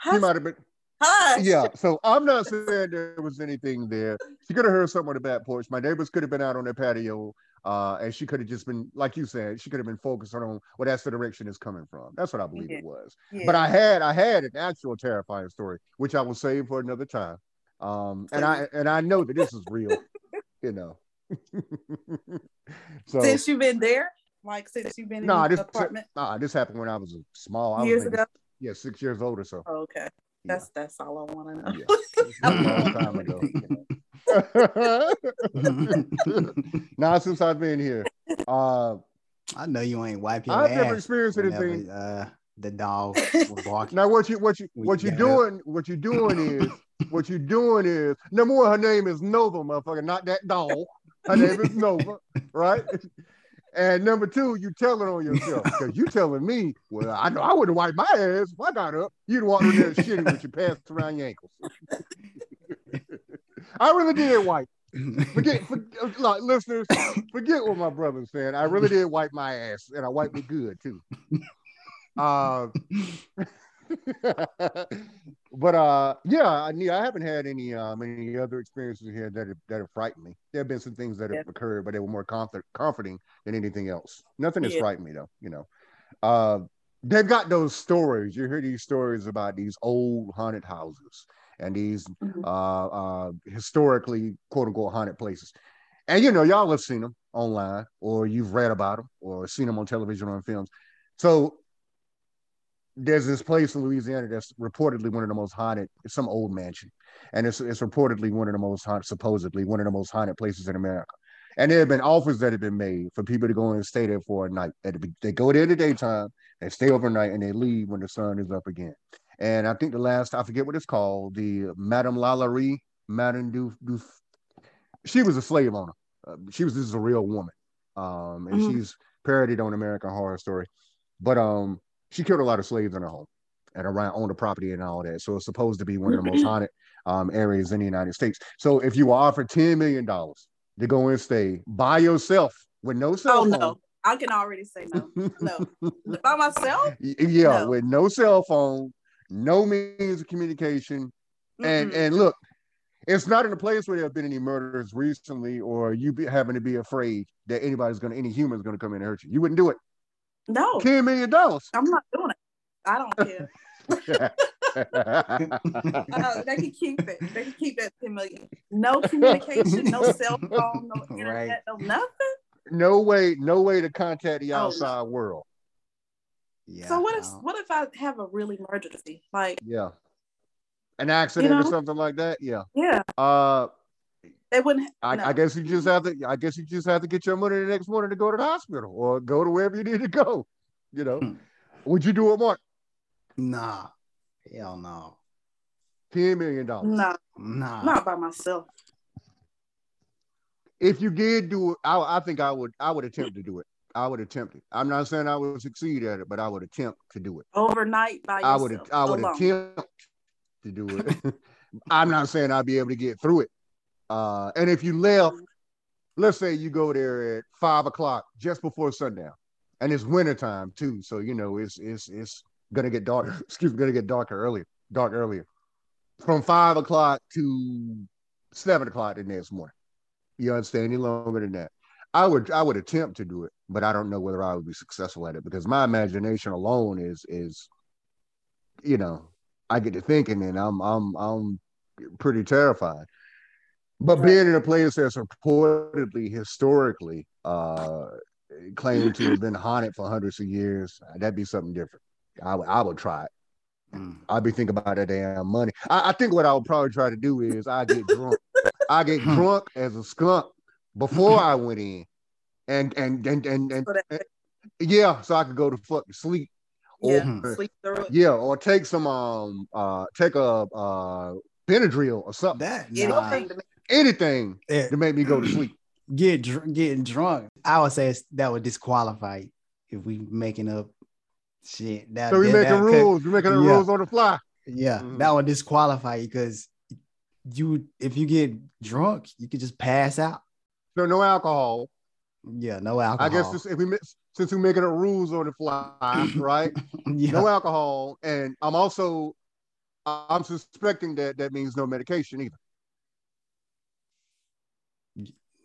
She might have been. Hush. Yeah, so I'm not saying there was anything there. She could have heard something on the back porch. My neighbors could have been out on their patio, uh, and she could have just been, like you said, she could have been focused on where that's the direction is coming from. That's what I believe Yeah. it was. Yeah. But I had, I had an actual terrifying story, which I will save for another time. Um, and I and I know that this is real, (laughs) you know. (laughs) so since you've been there, like since you've been nah, in this the apartment nah, this happened when I was small. I was years maybe- ago. yeah, six years old or so. Oh, okay, that's that's all I want to know. Yeah, long time ago. Now (laughs) since I've been here, uh, I know you ain't wipe your I've never ass experienced whenever, anything. uh, the dog (laughs) was barking. Now what you what you what you got doing? What you doing is what you doing is number one. Her name is Nova, motherfucker, not that dog. Her name is Nova, right? (laughs) And number two, you telling on yourself because you telling me, well, I know I wouldn't wipe my ass if I got up. You'd walk in there shitty with your pants around your ankles. (laughs) I really did wipe. Forget, for, like, listeners, forget what my brother's saying. I really did wipe my ass, and I wiped it good too. Uh, (laughs) but uh, yeah, I, I haven't had any um any other experiences here that have, that have frightened me. There have been some things that have Yeah. occurred, but they were more comfort, comforting than anything else. Nothing has Yeah. frightened me though. You know, uh, they've got those stories. You hear these stories about these old haunted houses and these Mhm. uh, uh, historically quote unquote haunted places. And you know, y'all have seen them online, or you've read about them, or seen them on television or on films. So there's this place in Louisiana that's reportedly one of the most haunted. It's some old mansion, and it's it's reportedly one of the most haunted, supposedly one of the most haunted places in America. And there have been offers that have been made for people to go and stay there for a night. They go there in the daytime, they stay overnight, and they leave when the sun is up again. And I think the last, I forget what it's called, the Madame Lalaurie, Madame du, du she was a slave owner. Uh, she was this is a real woman, um, and Mhm. she's parodied on American Horror Story. But um, she killed a lot of slaves in her home and around on the property and all that. So it's supposed to be one of the most (clears throat) haunted um, areas in the United States. So if you were offered ten million dollars to go and stay by yourself with no cell Oh phone, no, I can already say no. No, (laughs) by myself. Yeah, No. with no cell phone, no means of communication, and Mm-mm. and look, it's not in a place where there have been any murders recently, or you be, having to be afraid that anybody's gonna, any human's gonna come in and hurt you. You wouldn't do it. No, Ten million dollars. I'm not doing it. I don't care. (laughs) Uh, they can keep it. They can keep that 10 million. No communication, no (laughs) cell phone, no internet, no nothing. no way, no way to contact the Oh, no. outside world. Yeah. so what if what if I have a really emergency? Like, Yeah, an accident or know? something like that. Yeah. yeah, Uh, they wouldn't. I, no. I guess you just have to. I guess you just have to get your money the next morning to go to the hospital or go to wherever you need to go. You know, Hmm. would you do it, Mark? Nah. Hell no. Ten million dollars. No, Nah. not by myself. If you did do it, I, I think I would. I would attempt to do it. I would attempt it. I'm not saying I would succeed at it, but I would attempt to do it. Overnight by I would. I would alone. attempt to do it. (laughs) I'm not saying I'd be able to get through it. Uh, and if you left, let's say you go there at five o'clock just before sundown, and it's wintertime too, so you know it's it's it's gonna get dark. (laughs) Excuse me, gonna get darker earlier, dark earlier, from five o'clock to seven o'clock the next morning. You understand? Any longer than that, I would I would attempt to do it, but I don't know whether I would be successful at it because my imagination alone is is, you know, I get to thinking and I'm I'm I'm pretty terrified. But Right. being in a place that's reportedly historically uh claimed to have been haunted for hundreds of years, that'd be something different. I would I would try it. Mm. I'd be thinking about that damn money. I, I think what I would probably try to do is I get drunk. I get Hmm. drunk as a skunk before I went in. And and and and, and, So that, yeah, so I could go to fucking sleep. yeah, Or, sleep yeah, or take some um uh take a uh Benadryl or something. That nah. Anything to make Anything Eh, to make me go to sleep. (clears throat) get dr- getting drunk. I would say that would disqualify if we making up shit. That, So we making that could- rules. We're making yeah. rules on the fly. Yeah, Mhm. that would disqualify you because you if you get drunk, you could just pass out. So no alcohol. Yeah, no alcohol. I guess this, if we since we're making the rules on the fly, (clears throat) right? yeah. No alcohol, and I'm also I'm suspecting that that means no medication either.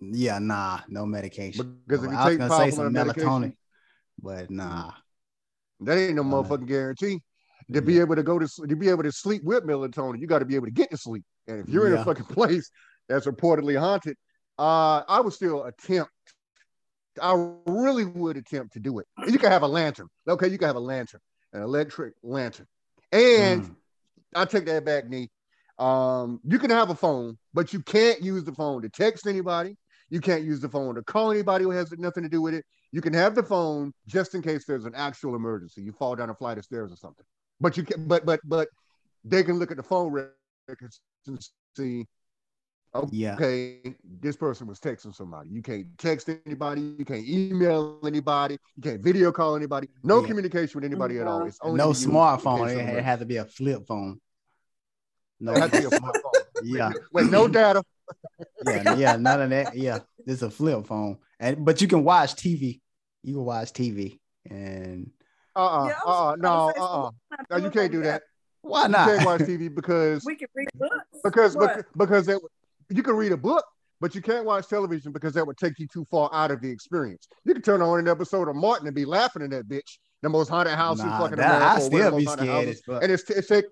Yeah, nah, no medication. Because if you I was take gonna say some melatonin, but nah. That ain't no Uh, motherfucking guarantee. To be able to go to to be able to sleep with melatonin, you got to be able to get to sleep. And if you're in a fucking (laughs) place that's reportedly haunted, uh, I would still attempt. I really would attempt to do it. You can have a lantern. Okay, you can have a lantern, an electric lantern. And Mm. I take that back, Nee. Um, you can have a phone, but you can't use the phone to text anybody. You can't use the phone to call anybody who has nothing to do with it. You can have the phone just in case there's an actual emergency. You fall down a flight of stairs or something. But you can, but but but they can look at the phone records and see. Yeah. Okay, this person was texting somebody. You can't text anybody. You can't email anybody. You can't video call anybody. No Yeah. communication with anybody at all. No. It's only No smartphone. It had, it had to be a flip phone. No, It has to be a smartphone. (laughs) yeah, With no data. (laughs) yeah, yeah, none of that. Yeah, it's a flip phone, and but you can watch TV. You can watch TV, and Uh-uh. Yeah, I uh-uh. No, to uh-uh. No, you can't do that. why not? You can't watch (laughs) TV because We can read books. because What? because it, you can read a book, but you can't watch television because that would take you too far out of the experience. You can turn on an episode of Martin and be laughing at that bitch, the most haunted house in fucking that- America. I or one of the still be scared houses, and it's it's take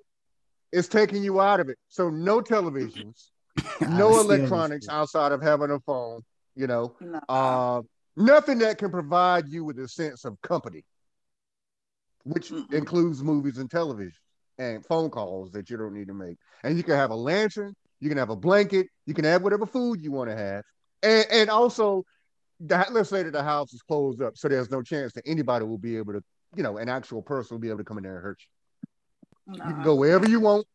it's taking you out of it. So no televisions, I (laughs) no electronics outside of having a phone. You know, No. uh, nothing that can provide you with a sense of company, which Mm-mm. includes movies and television and phone calls that you don't need to make. And you can have a lantern, you can have a blanket, you can have whatever food you want to have, and and also, the, let's say that the house is closed up, so there's no chance that anybody will be able to, you know, an actual person will be able to come in there and hurt you. You can go wherever you want,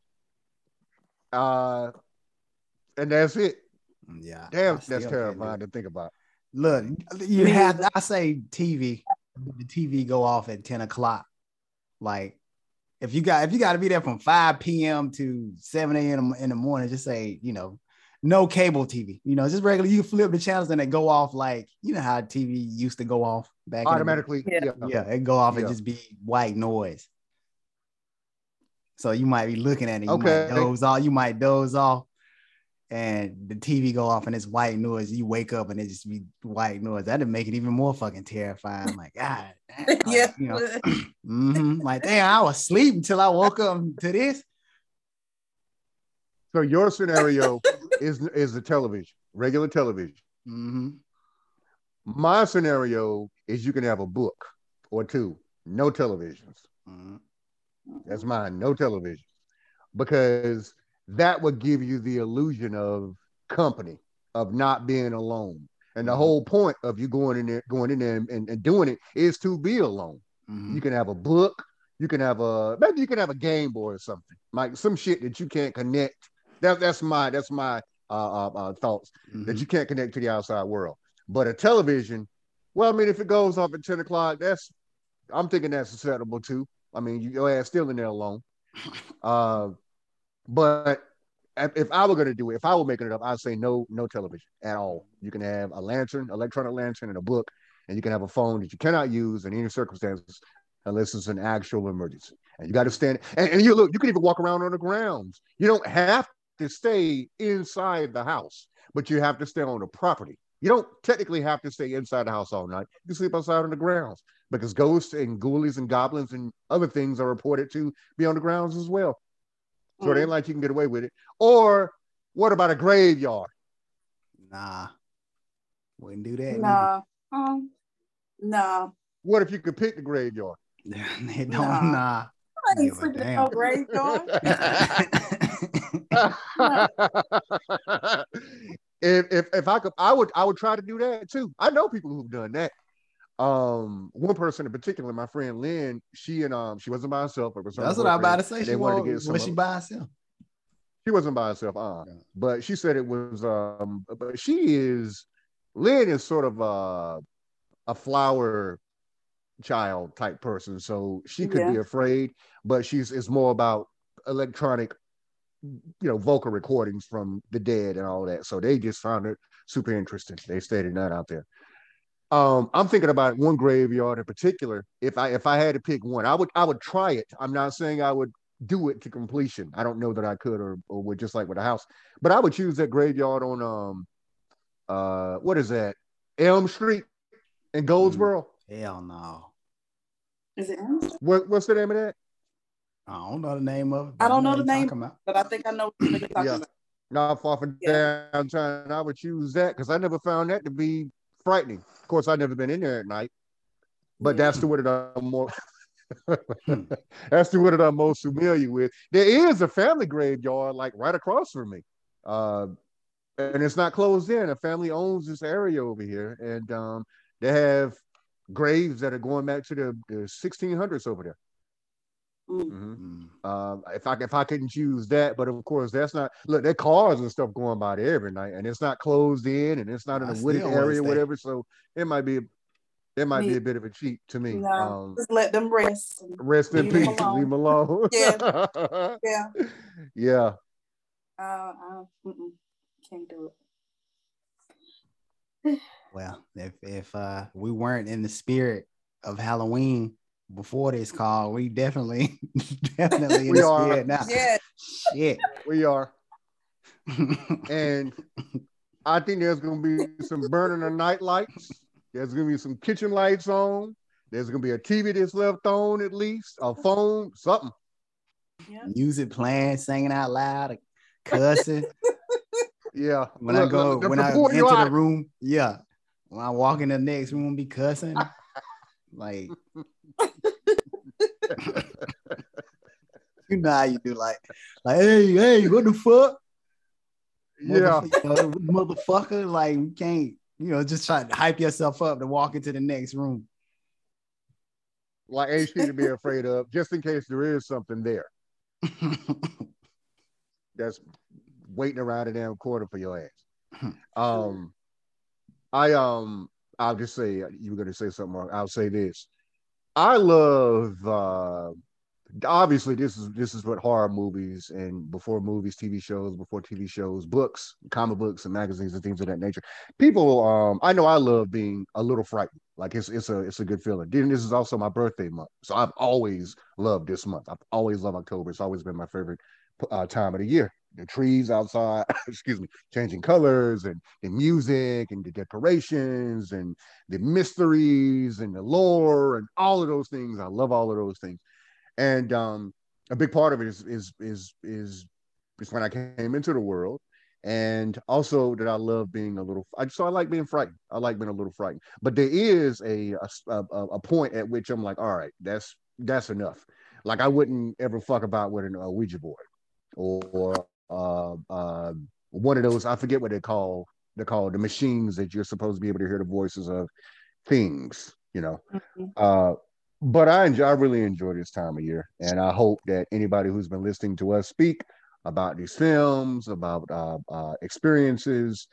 uh, and that's it. Yeah, Damn, I that's terrifying to think about. Look, you have. I say TV. The TV go off at ten o'clock. Like, if you got if you got to be there from five p.m. to seven a.m. in the morning, just say you know, no cable TV. You know, just regular. You flip the channels and they go off like you know how TV used to go off back in the? Automatically, Yeah. yeah. Yeah, it go off and just be white noise. So you might be looking at it, you Okay. might doze off, you might doze off, and the TV go off and it's white noise. You wake up and it just be white noise. That'd make it even more fucking terrifying. I'm Like, God, (laughs) damn, like, yeah. you know, (clears throat) mhm. like damn, I was asleep until I woke up to this. So your scenario is is the television, regular television. hmm My scenario is you can have a book or two, no televisions. hmm That's mine, no television, because that would give you the illusion of company, of not being alone. And the Mhm. whole point of you going in there, going in there and, and, and doing it is to be alone. hmm You can have a book, you can have a maybe you can have a Game Boy or something, like some shit that you can't connect. That, that's my that's my uh, uh, uh, thoughts Mm-hmm. that you can't connect to the outside world. But a television, well, I mean, if it goes off at 10 o'clock, that's I'm thinking that's acceptable too. I mean, you, your ass still in there alone. (laughs) Uh, but if I were gonna do it, if I were making it up, I'd say no, no television at all. You can have a lantern, electronic lantern, and a book, and you can have a phone that you cannot use in any circumstances unless it's an actual emergency. And you got to stand. And, and you look, you can even walk around on the grounds. You don't have to stay inside the house, but you have to stay on the property. You don't technically have to stay inside the house all night. You can sleep outside on the grounds because ghosts and ghoulies and goblins and other things are reported to be on the grounds as well. So it ain't like you can get away with it. Or what about a graveyard? Nah, wouldn't do that. neither. Nah. Um, nah. What if you could pick the graveyard? (laughs) they don't. Nah. Nah. I ain't Give sleeping in damn. no graveyard. (laughs) (laughs) if, if if I could, I would I would try to do that too. I know people who've done that. Um, one person in particular, my friend Lynn, she and um, she wasn't by herself. It was That's what I'm about to say. They She wanted to get some was she of- by herself? She wasn't by herself, uh, Yeah. but she said it was. Um, but she is Lynn is sort of a a flower child type person, so she could be afraid, but she's it's more about electronic, you know, vocal recordings from the dead and all that. So they just found it super interesting. They stayed stated that out there. Um, I'm thinking about one graveyard in particular. If I if I had to pick one, I would I would try it. I'm not saying I would do it to completion. I don't know that I could or or would just like with a house, but I would choose that graveyard on um uh what is that Elm Street in Goldsboro. Hell no. Is it? What what's the name of that? I don't know the name of it. I don't know what the name. talking about. But I think I know what you're (clears throat) talking Yeah. about. Not far from Yeah. downtown. I would choose that because I never found that to be frightening. Of course, I've never been in there at night, but that's the one that I'm more. (laughs) that's the one that I'm most familiar with. There is a family graveyard like right across from me, uh, and it's not closed in. A family owns this area over here, and um, they have graves that are going back to the, the 1600s over there. Mm. Mhm. Mm. Um, if I if I couldn't choose that, but of course that's not look. There cars and stuff going by there every night, and it's not closed in, and it's not in I a wooded area, stay. whatever. So it might be, it might be a bit of a cheat to me. No, Um, just let them rest. rest in leave 'em peace, Leave leave 'em alone. (laughs) Yeah. Yeah. (laughs) yeah, Uh, uh, can't do it. (sighs) Well, if if uh we weren't in the spirit of Halloween before this call, we definitely (laughs) definitely in We the are. spirit now. Yeah. Shit. we are, (laughs) and I think there's gonna be some burning of night lights. There's gonna be some kitchen lights on. There's gonna be a TV that's left on at least, a phone, something. Yeah. Music playing, singing out loud, cussing. Yeah. When I go, look, when I before enter the room, yeah. When I walk in the next room, be cussing. (laughs) like (laughs) you know how you do like like hey hey what the fuck yeah. Motherfucker, motherfucker like you can't you know just try to hype yourself up to walk into the next room like ain't shit to be afraid of, just in case there is something there (laughs) that's waiting around a damn corner for your ass. (laughs) Um, I um, I'll just say you were gonna say something wrong. I'll say this. I love uh obviously this is this is what horror movies and before movies, TV shows, before TV shows, books, comic books and magazines and things of that nature. People um I know I love being a little frightened. Like it's it's a it's a good feeling. Then this is also my birthday month. So I've always loved this month. I've always loved October. It's always been my favorite uh, time of the year. The trees outside, (laughs) excuse me, changing colors and the music and the decorations and the mysteries and the lore and all of those things. I love all of those things. And um, a big part of it is is is is is when I came into the world, and also that I love being a little. I so I like being frightened. I like being a little frightened. But there is a a, a, point at which I'm like, all right, that's that's enough. Like I wouldn't ever fuck about with an, Ouija board or uh, uh, one of those. I forget what they call. They're called the machines that you're supposed to be able to hear the voices of things. You know. Mhm. Uh, but I enjoy, I really enjoy this time of year, and I hope that anybody who's been listening to us speak about these films, about uh, uh, experiences,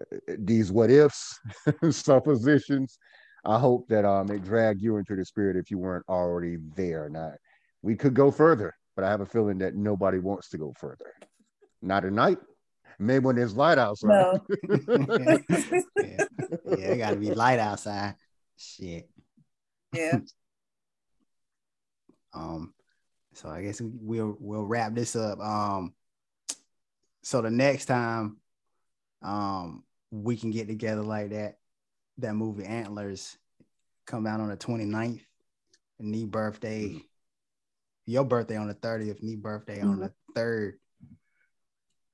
uh, these what ifs, (laughs) suppositions, I hope that um it dragged you into the spirit if you weren't already there. Now, we could go further, but I have a feeling that nobody wants to go further. Not at night. Maybe when there's light outside. No. yeah, (laughs) (laughs) yeah it gotta be light outside shit Yeah. (laughs) Um, so I guess we'll we'll wrap this up. Um, so the next time, um, we can get together like that. That movie Antlers come out on the 29th. Nee birthday. Your birthday on the 30th, Nee birthday on the third.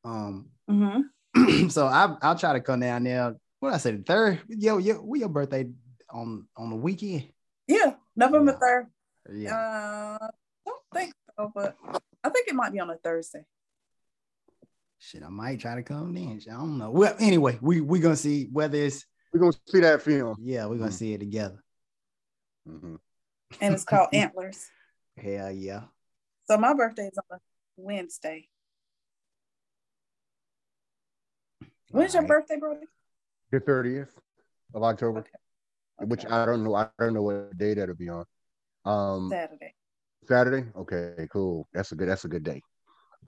Um, hmm (clears throat) so I I'll try to come down there. What did I say the third? Yo, yo, what your birthday on on the weekend? Yeah. November Yeah. third. Yeah. Uh, don't think so, but I think it might be on a Thursday. Shit, I might try to come in. I don't know. Well, anyway, we we gonna see whether it's We're gonna see that film. yeah, we're gonna Mhm. see it together. Mhm. And it's called (laughs) Antlers. Hell yeah. So my birthday is on a Wednesday. When's your Alright. birthday, Brody? The 30th of October. Okay. which I don't know. I don't know what day that'll be on. Um, Saturday. Saturday. Okay, cool. That's a good. That's a good day.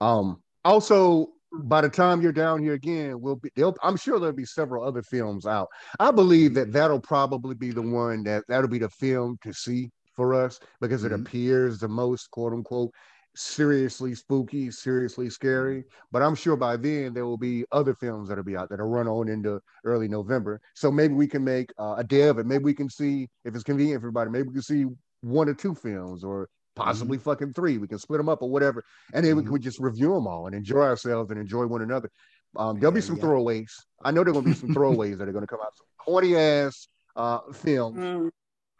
Um, also, by the time you're down here again, we'll be. There'll, I'm sure there'll be several other films out. I believe that that'll probably be the one that that'll be the film to see for us because it Mhm. appears the most quote unquote seriously spooky, seriously scary. But I'm sure by then there will be other films that'll be out that'll run on into early November. So maybe we can make uh, a day of it. Maybe we can see if it's convenient for everybody. Maybe we can see one or two films or possibly mm-hmm. fucking three. We can split them up or whatever, and then mm-hmm. we can just review them all and enjoy ourselves and enjoy one another. Um, there'll be some yeah. throwaways. I know there're gonna be some throwaways that are gonna come out. Some corny ass uh, films. Mm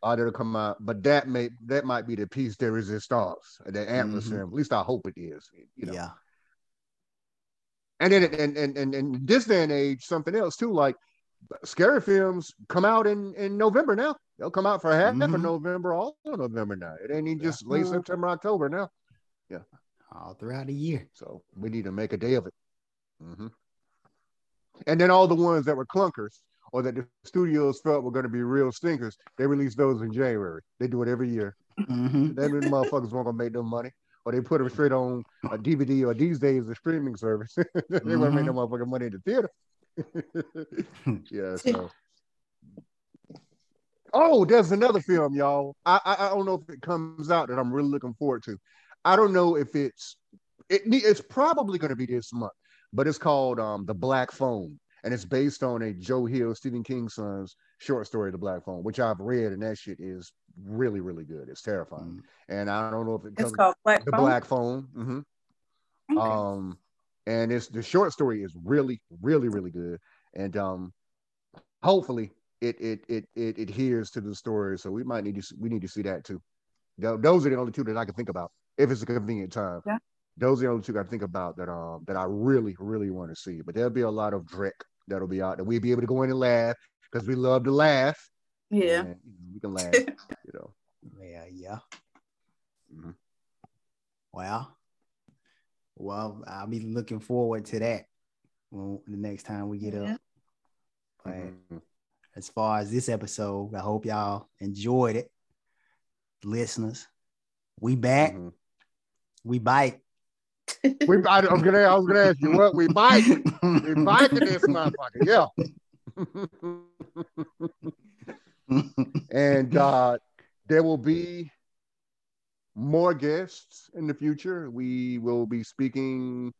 uh, that'll come out. But that may that might be the piece de resistance, the Antler mm-hmm. At least I hope it is. You know? Yeah. And then and and and in this day and age, something else too, like scary films come out in in November now. They'll come out for half mm-hmm. of November, all of November now. It ain't even just late September, October now. Yeah, all throughout the year. So we need to make a day of it. Mm-hmm. And then all the ones that were clunkers, or that the studios felt were going to be real stinkers, they released those in January. They do it every year. Mm-hmm. Then the motherfuckers weren't gonna make no money, or they put them straight on a DVD, or these days a streaming service. (laughs) they mm-hmm. won't make no motherfucking money in the theater. (laughs) yeah. So. Oh, there's another film, y'all. I, I, I don't know if it comes out that I'm really looking forward to. I don't know if it's it, it's probably going to be this month, but it's called um, the Black Phone and it's based on a Joe Hill, Stephen King son's short story, The Black Phone, which I've read, and that shit is really, really good. It's terrifying, mm-hmm. and I don't know if it comes. It's called Black The Phone? Black Phone. Mm-hmm. Okay. Um, and it's the short story is really, really, really good, and um, hopefully it it it it adheres to the story. So we might need to we need to see that too. Those are the only two that I can think about if it's a convenient time. Yeah those are the only two I think about that um that I really really want to see. But there'll be a lot of Drek that'll be out that we'll be able to go in and laugh because we love to laugh. Yeah, and, we can laugh. (laughs) you know. Yeah, yeah. Mm-hmm. Well, well, I'll be looking forward to that when, the next time we get yeah. up. But mm-hmm. as far as this episode, I hope y'all enjoyed it, listeners. We back. Mm-hmm. We bite we, I, was gonna, I was gonna ask you what we bite. We (laughs) bite this motherfucker, yeah. and uh, there will be more guests in the future. We will be speaking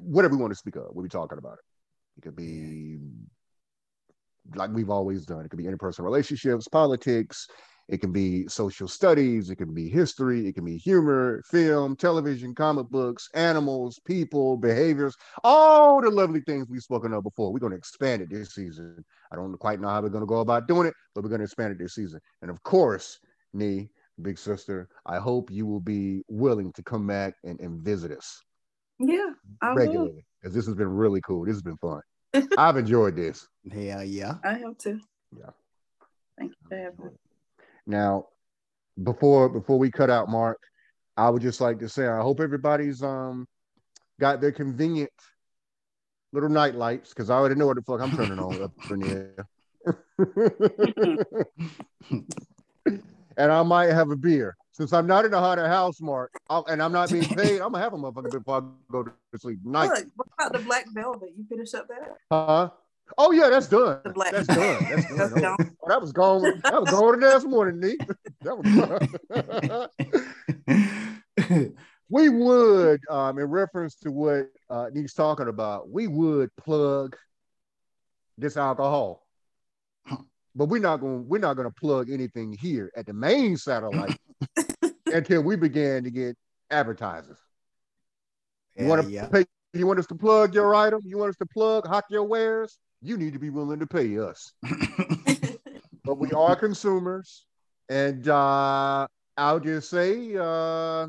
whatever we want to speak of. We'll be talking about it. It could be like we've always done. It could be interpersonal relationships, politics, it can be social studies, it can be history, it can be humor, film, television, comic books, animals, people, behaviors, all the lovely things we've spoken of before. We're going to expand it this season. I don't quite know how we're going to go about doing it, but we're going to expand it this season. And of course, Nee, big sister, I hope you will be willing to come back and, and visit us. Yeah, I regularly. Because this has been really cool. This has been fun. (laughs) I've enjoyed this. Yeah, yeah. I have too. Yeah. Thank you for having me. Now, before before we cut out, Mark, I would just like to say I hope everybody's um got their convenient little night lights because I already know what the fuck I'm turning on up in here. (laughs) and I might have a beer. Since I'm not in a haunted house, Mark, I'll, and I'm not being paid, I'm gonna have a motherfucker before I go to sleep. Night. Look, what about the black velvet? You finish up that? Huh? Oh yeah, that's done. That's done. That's (laughs) done. That's oh, that was gone. That was gone this morning, Nick. That was done. (laughs) we would, um, in reference to what uh, Nick's talking about, we would plug this alcohol, but we're not going. We're not going to plug anything here at the main satellite (laughs) until we begin to get advertisers. You want to yeah. pay? You want us to plug your item? You want us to plug hot your wares? You need to be willing to pay us. (laughs) but we are consumers. And uh, I'll just say, uh,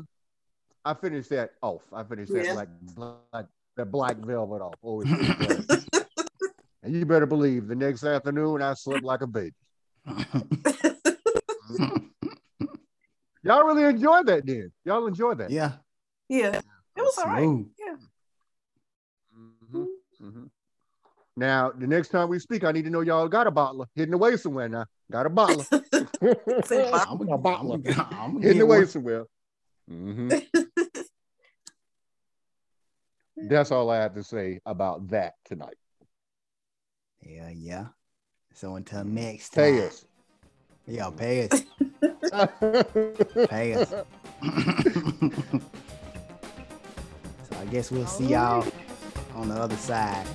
I finished that off. I finished that yeah. black, black, that black velvet off. Oh, (laughs) and you better believe the next afternoon I slept like a baby. (laughs) Y'all really enjoyed that, then? Y'all enjoyed that? Yeah. Yeah. It was all right. Yeah. Mm-hmm. Mm-hmm. Now, the next time we speak, I need to know y'all got a bottler hidden away somewhere now. Got a bottler. (laughs) (laughs) I'm a bottler I'm hidden away one. somewhere. Mm-hmm. (laughs) That's all I have to say about that tonight. Yeah, yeah. So until next time. Pay us. Yeah, pay us. pay us. so I guess we'll see y'all on the other side.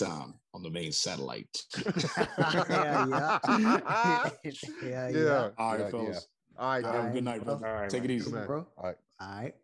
Until on the main satellite. (laughs) yeah, (laughs) yeah. yeah, yeah. Yeah. All right, yeah, fellas. All right, Have a good night, brother. All right, Take it easy. Man. bro. All right. All right.